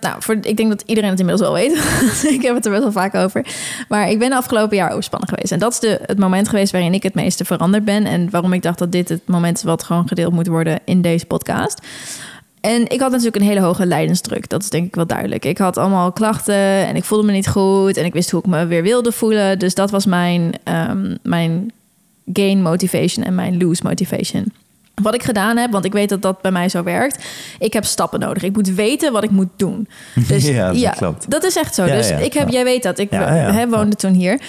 Nou, voor, ik denk dat iedereen het inmiddels wel weet. ik heb het er best wel vaak over. Maar ik ben de afgelopen jaar overspannen geweest. En dat is de, het moment geweest waarin ik het meeste veranderd ben. En waarom ik dacht dat dit het moment is wat gewoon gedeeld moet worden in deze podcast. En ik had natuurlijk een hele hoge lijdensdruk. Dat is denk ik wel duidelijk. Ik had allemaal klachten en ik voelde me niet goed. En ik wist hoe ik me weer wilde voelen. Dus dat was mijn, um, mijn gain motivation en mijn lose motivation. Wat ik gedaan heb, want ik weet dat dat bij mij zo werkt. Ik heb stappen nodig. Ik moet weten wat ik moet doen. Dus Ja, dat ja, klopt. dat is echt zo. Ja, dus ja, ik heb, jij weet dat. Ik woonde toen hier.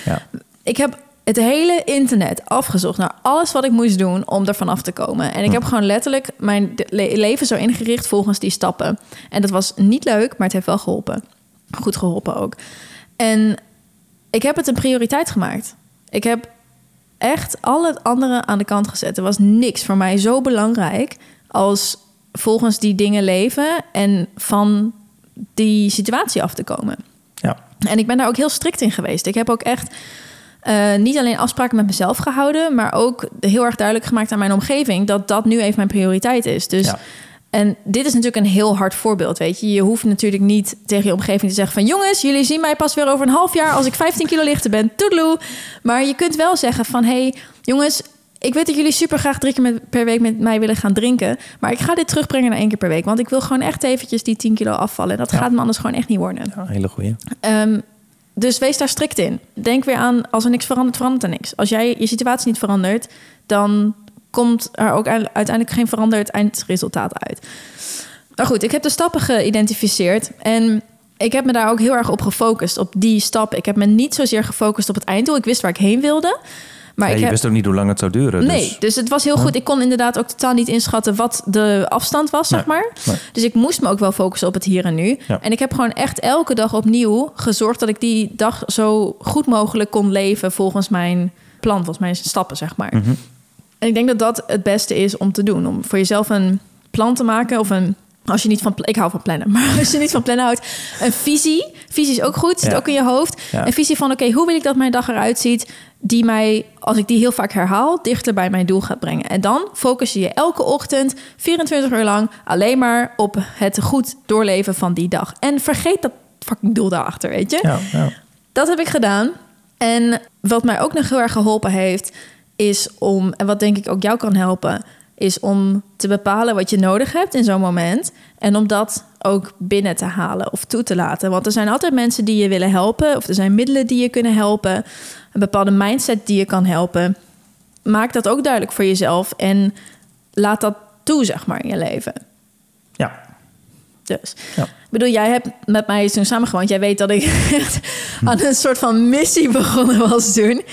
Ik heb het hele internet afgezocht naar alles wat ik moest doen om er vanaf te komen. En ik Hm. heb gewoon letterlijk mijn le- leven zo ingericht volgens die stappen. En dat was niet leuk, maar het heeft wel geholpen. Goed geholpen ook. En ik heb het een prioriteit gemaakt. Ik heb echt al het andere aan de kant gezet. Er was niks voor mij zo belangrijk als volgens die dingen leven en van die situatie af te komen. Ja. En ik ben daar ook heel strikt in geweest. Ik heb ook echt eh, niet alleen afspraken met mezelf gehouden, maar ook heel erg duidelijk gemaakt aan mijn omgeving dat dat nu even mijn prioriteit is. Dus Ja. En dit is natuurlijk een heel hard voorbeeld, weet je. Je hoeft natuurlijk niet tegen je omgeving te zeggen van... jongens, jullie zien mij pas weer over een half jaar als ik 15 kilo lichter ben. Toedeloe. Maar je kunt wel zeggen van... hey, jongens, ik weet dat jullie super graag drie keer met- per week met mij willen gaan drinken... maar ik ga dit terugbrengen naar één keer per week. Want ik wil gewoon echt eventjes die 10 kilo afvallen. En dat Ja. gaat me anders gewoon echt niet worden. Ja, hele goeie. Ehm, dus wees daar strikt in. Denk weer aan, als er niks verandert, verandert er niks. Als jij je situatie niet verandert, dan komt er ook uite- uiteindelijk geen veranderd eindresultaat uit. Maar goed, ik heb de stappen geïdentificeerd en ik heb me daar ook heel erg op gefocust, op die stappen. Ik heb me niet zozeer gefocust op het einddoel. Ik wist waar ik heen wilde. Maar Ja, ik je heb... wist ook niet hoe lang het zou duren. Nee, Dus, dus het was heel goed. Ik kon inderdaad ook totaal niet inschatten wat de afstand was, zeg maar. nee. Dus ik moest me ook wel focussen op het hier en nu. Ja. En ik heb gewoon echt elke dag opnieuw gezorgd dat ik die dag zo goed mogelijk kon leven volgens mijn plan, volgens mijn stappen, zeg maar. Mhm. En ik denk dat dat het beste is om te doen. Om voor jezelf een plan te maken of een. Als je niet van. Ik hou van plannen. Maar als je niet van plannen houdt. Een visie. Visie is ook goed. Zit Ja. ook in je hoofd. Ja. Een visie van: oké, hoe wil ik dat mijn dag eruit ziet? Die mij, als ik die heel vaak herhaal, dichter bij mijn doel gaat brengen. En dan focus je je elke ochtend, 24 uur lang, alleen maar op het goed doorleven van die dag. En vergeet dat fucking doel daarachter, weet je? ja. Dat heb ik gedaan. En wat mij ook nog heel erg geholpen heeft, is om, en wat denk ik ook jou kan helpen, is om te bepalen wat je nodig hebt in zo'n moment. En om dat ook binnen te halen of toe te laten. Want er zijn altijd mensen die je willen helpen, of er zijn middelen die je kunnen helpen, een bepaalde mindset die je kan helpen. Maak dat ook duidelijk voor jezelf en laat dat toe, zeg maar, in je leven. ja. Dus. Ja. Ik bedoel, jij hebt met mij toen samengewoond. Jij weet dat ik echt aan een soort van missie begonnen was toen.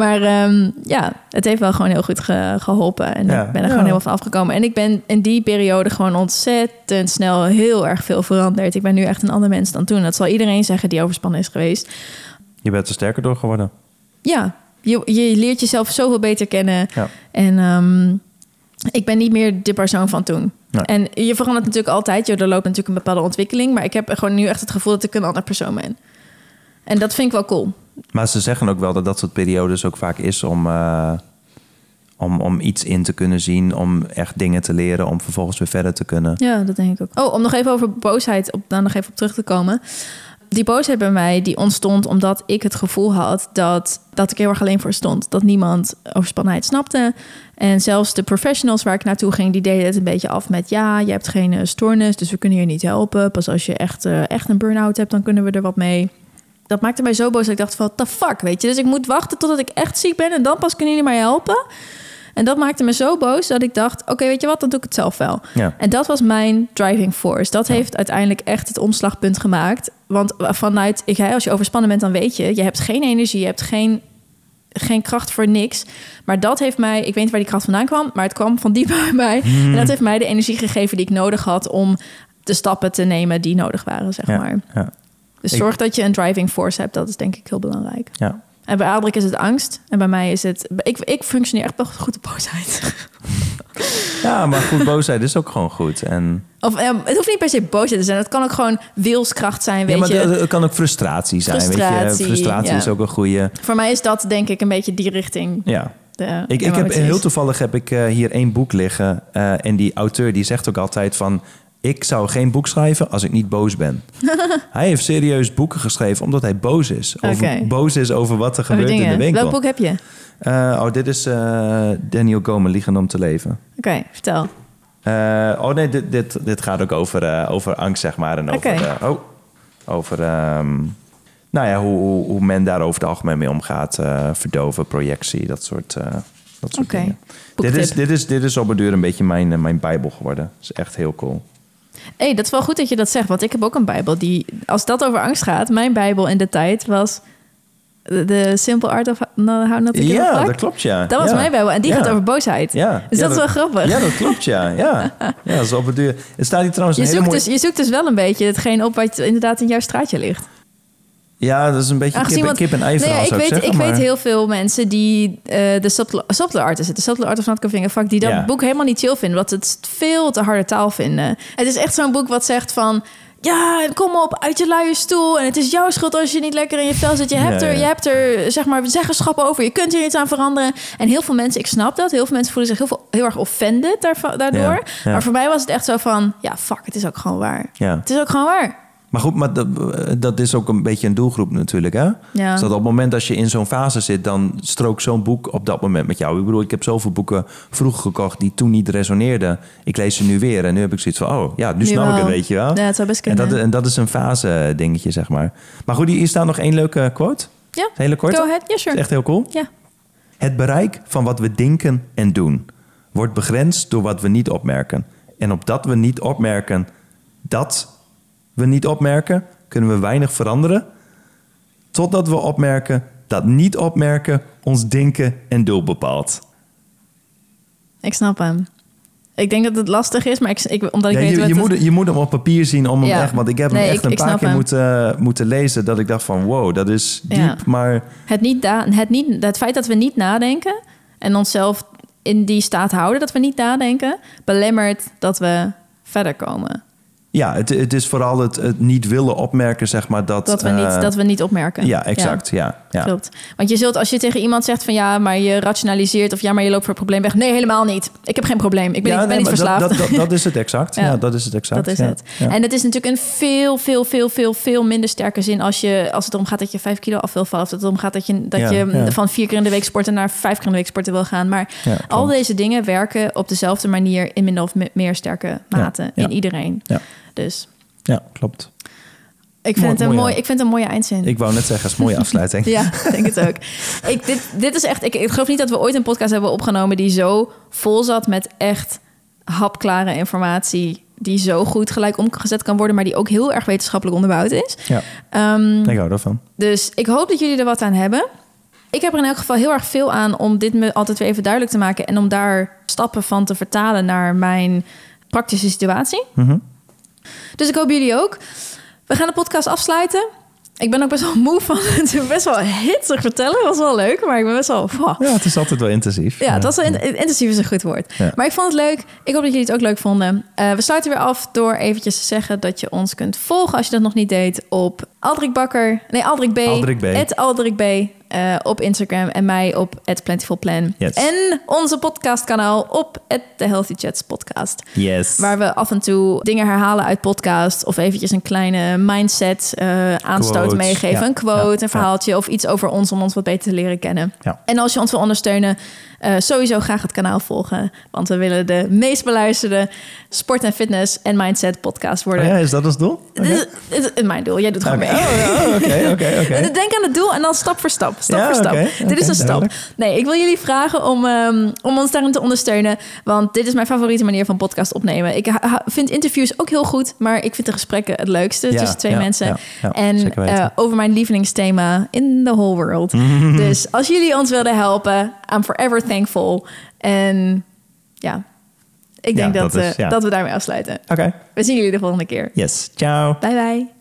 Maar ehm, ja, het heeft wel gewoon heel goed ge- geholpen. En Ja. ik ben er Ja. gewoon heel van afgekomen. En ik ben in die periode gewoon ontzettend snel heel erg veel veranderd. Ik ben nu echt een ander mens dan toen. Dat zal iedereen zeggen die overspannen is geweest. Je bent er sterker door geworden. Ja, je, je leert jezelf zoveel beter kennen. Ja. En ehm, ik ben niet meer de persoon van toen. Nee. En je verandert natuurlijk altijd. Je, er loopt natuurlijk een bepaalde ontwikkeling. Maar ik heb gewoon nu echt het gevoel dat ik een ander persoon ben. En dat vind ik wel cool. Maar ze zeggen ook wel dat dat soort periodes ook vaak is om, eh, om, om iets in te kunnen zien, om echt dingen te leren, om vervolgens weer verder te kunnen. Ja, dat denk ik ook. Oh, om nog even over boosheid op, daar nog even op terug te komen. Die boosheid bij mij die ontstond omdat ik het gevoel had dat, dat ik heel erg alleen voor stond. Dat niemand overspannenheid snapte. En zelfs de professionals waar ik naartoe ging, die deden het een beetje af met... ja, je hebt geen eh, stoornis, dus we kunnen je niet helpen. Pas als je echt, eh, echt een burn-out hebt, dan kunnen we er wat mee. Dat maakte mij zo boos dat ik dacht van, what the fuck, weet je? Dus ik moet wachten totdat ik echt ziek ben en dan pas kunnen jullie mij helpen. En dat maakte me zo boos dat ik dacht, oké, weet je wat, dan doe ik het zelf wel. Ja. En dat was mijn driving force. Dat heeft uiteindelijk echt het omslagpunt gemaakt. Want vanuit, ik, als je overspannen bent, dan weet je, je hebt geen energie, je hebt geen, geen kracht voor niks. Maar dat heeft mij, ik weet niet waar die kracht vandaan kwam, maar het kwam van diep bij mij. En dat heeft mij de energie gegeven die ik nodig had om de stappen te nemen die nodig waren, zeg Ja, maar. ja, Dus Ik- zorg dat je een driving force hebt, dat is denk ik heel belangrijk. ja. En bij Adrik is het angst. En bij mij is het... Ik, ik functioneer echt wel goed op boosheid. ja, maar goed, boosheid is ook gewoon goed. En, Of het hoeft niet per se boosheid te zijn. Het kan ook gewoon wilskracht zijn, ja, weet maar je. het- het kan ook frustratie zijn. weet Frustratie, je? frustratie ja. is ook een goede. Voor mij is dat denk ik een beetje die richting. Ja. De Ik, ik heb heel toevallig heb ik eh, hier één boek liggen. eh, en die auteur die zegt ook altijd van... Ik zou geen boek schrijven als ik niet boos ben. hij heeft serieus boeken geschreven omdat hij boos is. Over, Oké. Boos is over wat er Over gebeurt in de winkel. Welk boek heb je? Oké, Eh, oh, dit is eh, Daniel Goleman, Liegen om te leven. vertel. Eh, oh nee, dit, dit, dit gaat ook over, over angst, zeg maar. En over, Oké. oh, over ehm, nou ja, hoe, hoe, hoe men daar over het algemeen mee omgaat. verdoven, projectie, dat soort, dat soort Oké. dingen. Dit is, dit, is, dit is op een duur een beetje mijn, mijn bijbel geworden. Dat is echt heel cool. Hey, dat is wel goed dat je dat zegt, want ik heb ook een Bijbel die, als dat over angst gaat, mijn Bijbel in de tijd was The Simple Art of How Not to Ja, dat klopt, ja. Dat was Ja. mijn Bijbel en die Ja. gaat over boosheid. Ja. Dus dat is wel grappig. Ja, dat klopt, ja. Ja, ja is op een duur. Er staat hier trouwens Je zoekt, mooie... dus, je zoekt dus wel een beetje hetgeen op wat inderdaad in jouw straatje ligt. Ja, dat is een beetje kip, Aangezien en- want- kip en ei Nee, ja, ik weet, zeggen. ik weet heel veel mensen die eh, de subtle, subtle art is het, de subtle art of not a fuck, die dat Ja. boek helemaal niet chill vinden, wat het veel te harde taal vinden. Het is echt zo'n boek wat zegt van. Ja, kom op, uit je luie stoel. En het is jouw schuld als je niet lekker in je vel zit. Je hebt, Ja, er, je hebt er, zeg maar, zeggenschap over. Je kunt hier iets aan veranderen. En heel veel mensen, ik snap dat. Heel veel mensen voelen zich heel, veel, heel erg offended daardoor. Maar voor mij was het echt zo van... Ja, fuck, het is ook gewoon waar. Het is ook gewoon waar. Maar goed, maar dat, dat is ook een beetje een doelgroep natuurlijk, hè? Ja. Dus dat op het moment dat je in zo'n fase zit, dan strookt zo'n boek op dat moment met jou. Ik bedoel, ik heb zoveel boeken vroeger gekocht die toen niet resoneerden. Ik lees ze nu weer en nu heb ik zoiets van, oh ja, nu snap ik het, weet je wel. Ja, het zou best en, kunnen. dat, en dat is een fase dingetje, zeg maar. Maar goed, hier staat nog één leuke quote. Ja, Een hele korte. go ahead. Is sure. echt heel cool. Ja. Het bereik van wat we denken en doen wordt begrensd door wat we niet opmerken. En op dat we niet opmerken dat we niet opmerken, kunnen we weinig veranderen. Totdat we opmerken dat niet opmerken ons denken en doel bepaalt. Ik snap hem. Ik denk dat het lastig is, maar ik, ik, omdat ik Ja, weet je, wat je, het- moet, je moet hem op papier zien om hem Ja. echt... Want ik heb hem echt ik- een paar keer hem. moeten, moeten lezen... dat ik dacht van wow, dat is diep, Ja. maar... Het, niet het, niet, het feit dat we niet nadenken en onszelf in die staat houden dat we niet nadenken, belemmert dat we verder komen. Ja, het, het is vooral het, het niet willen opmerken, zeg maar, dat... Dat we, eh, niet, dat we niet opmerken. Ja, exact. Ja, ja. Klopt. Want je zult, als je tegen iemand zegt van ja, maar je rationaliseert of ja, maar je loopt voor het probleem weg. Nee, helemaal niet. Ik heb geen probleem. Ik ben, Ja, niet, ben nee, niet verslaafd. Dat, dat, dat, is het exact. Ja. ja. dat is het exact. Dat is het. En het is natuurlijk een veel, veel, veel, veel, veel minder sterke zin als, je, als het erom gaat dat je vijf kilo af wil vallen. Of dat het erom gaat dat je, dat je van vier keer in de week sporten naar vijf keer in de week sporten wil gaan. Maar al deze dingen werken op dezelfde manier in minder of me- meer sterke mate in iedereen. Ja. Dus ja, klopt. ik vind, Mooi- het een mooi, ik vind het een mooie eindzin. Ik wou net zeggen, het is een mooie afsluiting. Ja, ik denk het ook. Ik, dit, dit is echt. Ik, ik geloof niet dat we ooit een podcast hebben opgenomen die zo vol zat met echt hapklare informatie. Die zo goed gelijk omgezet kan worden, maar die ook heel erg wetenschappelijk onderbouwd is. Ja, Ehm, ik hou ervan. dus ik hoop dat jullie er wat aan hebben. Ik heb er in elk geval heel erg veel aan om dit me altijd weer even duidelijk te maken. En om daar stappen van te vertalen naar mijn praktische situatie. Mhm. Dus ik hoop jullie ook. We gaan de podcast afsluiten. Ik ben ook best wel moe van het best wel hitsig vertellen. Dat was wel leuk, maar ik ben best wel... wow. Ja, het is altijd wel intensief. Ja, dat was wel in- intensief is een goed woord. Ja. Maar ik vond het leuk. Ik hoop dat jullie het ook leuk vonden. Eh, we sluiten weer af door eventjes te zeggen dat je ons kunt volgen als je dat nog niet deed op Aldrik Bakker. Nee, Aldrik B. Aldrik B. Het Aldrik B. eh, op Instagram en mij op het Plentiful Plan. Yes. En onze podcastkanaal op The Healthy Chats podcast. Yes. Waar we af en toe dingen herhalen uit podcast. Of eventjes een kleine mindset eh, aanstoot Quotes, meegeven. ja, Een quote, ja, een verhaaltje of iets over ons om ons wat beter te leren kennen. En als je ons wil ondersteunen, eh, sowieso graag het kanaal volgen. Want we willen de meest beluisterde sport- en fitness en mindset podcast worden. Oh ja, is dat ons doel? Dit is, dit is mijn doel. Jij doet gewoon mee. Oh, ja, Oké, oké, oké. Denk aan het doel en dan stap voor stap. Stap Ja, voor stap. dit is een stap. Nee, ik wil jullie vragen om, ehm, om ons daarin te ondersteunen. Want dit is mijn favoriete manier van podcast opnemen. Ik vind interviews ook heel goed, maar ik vind de gesprekken het leukste Ja, tussen twee ja, mensen. en eh, over mijn lievelingsthema in the whole world. dus als jullie ons willen helpen, I'm forever thankful. En ja, ik denk Ja, dat, dat is- eh, ja. dat we daarmee afsluiten. Oké. We zien jullie de volgende keer. Yes. Ciao. Bye bye.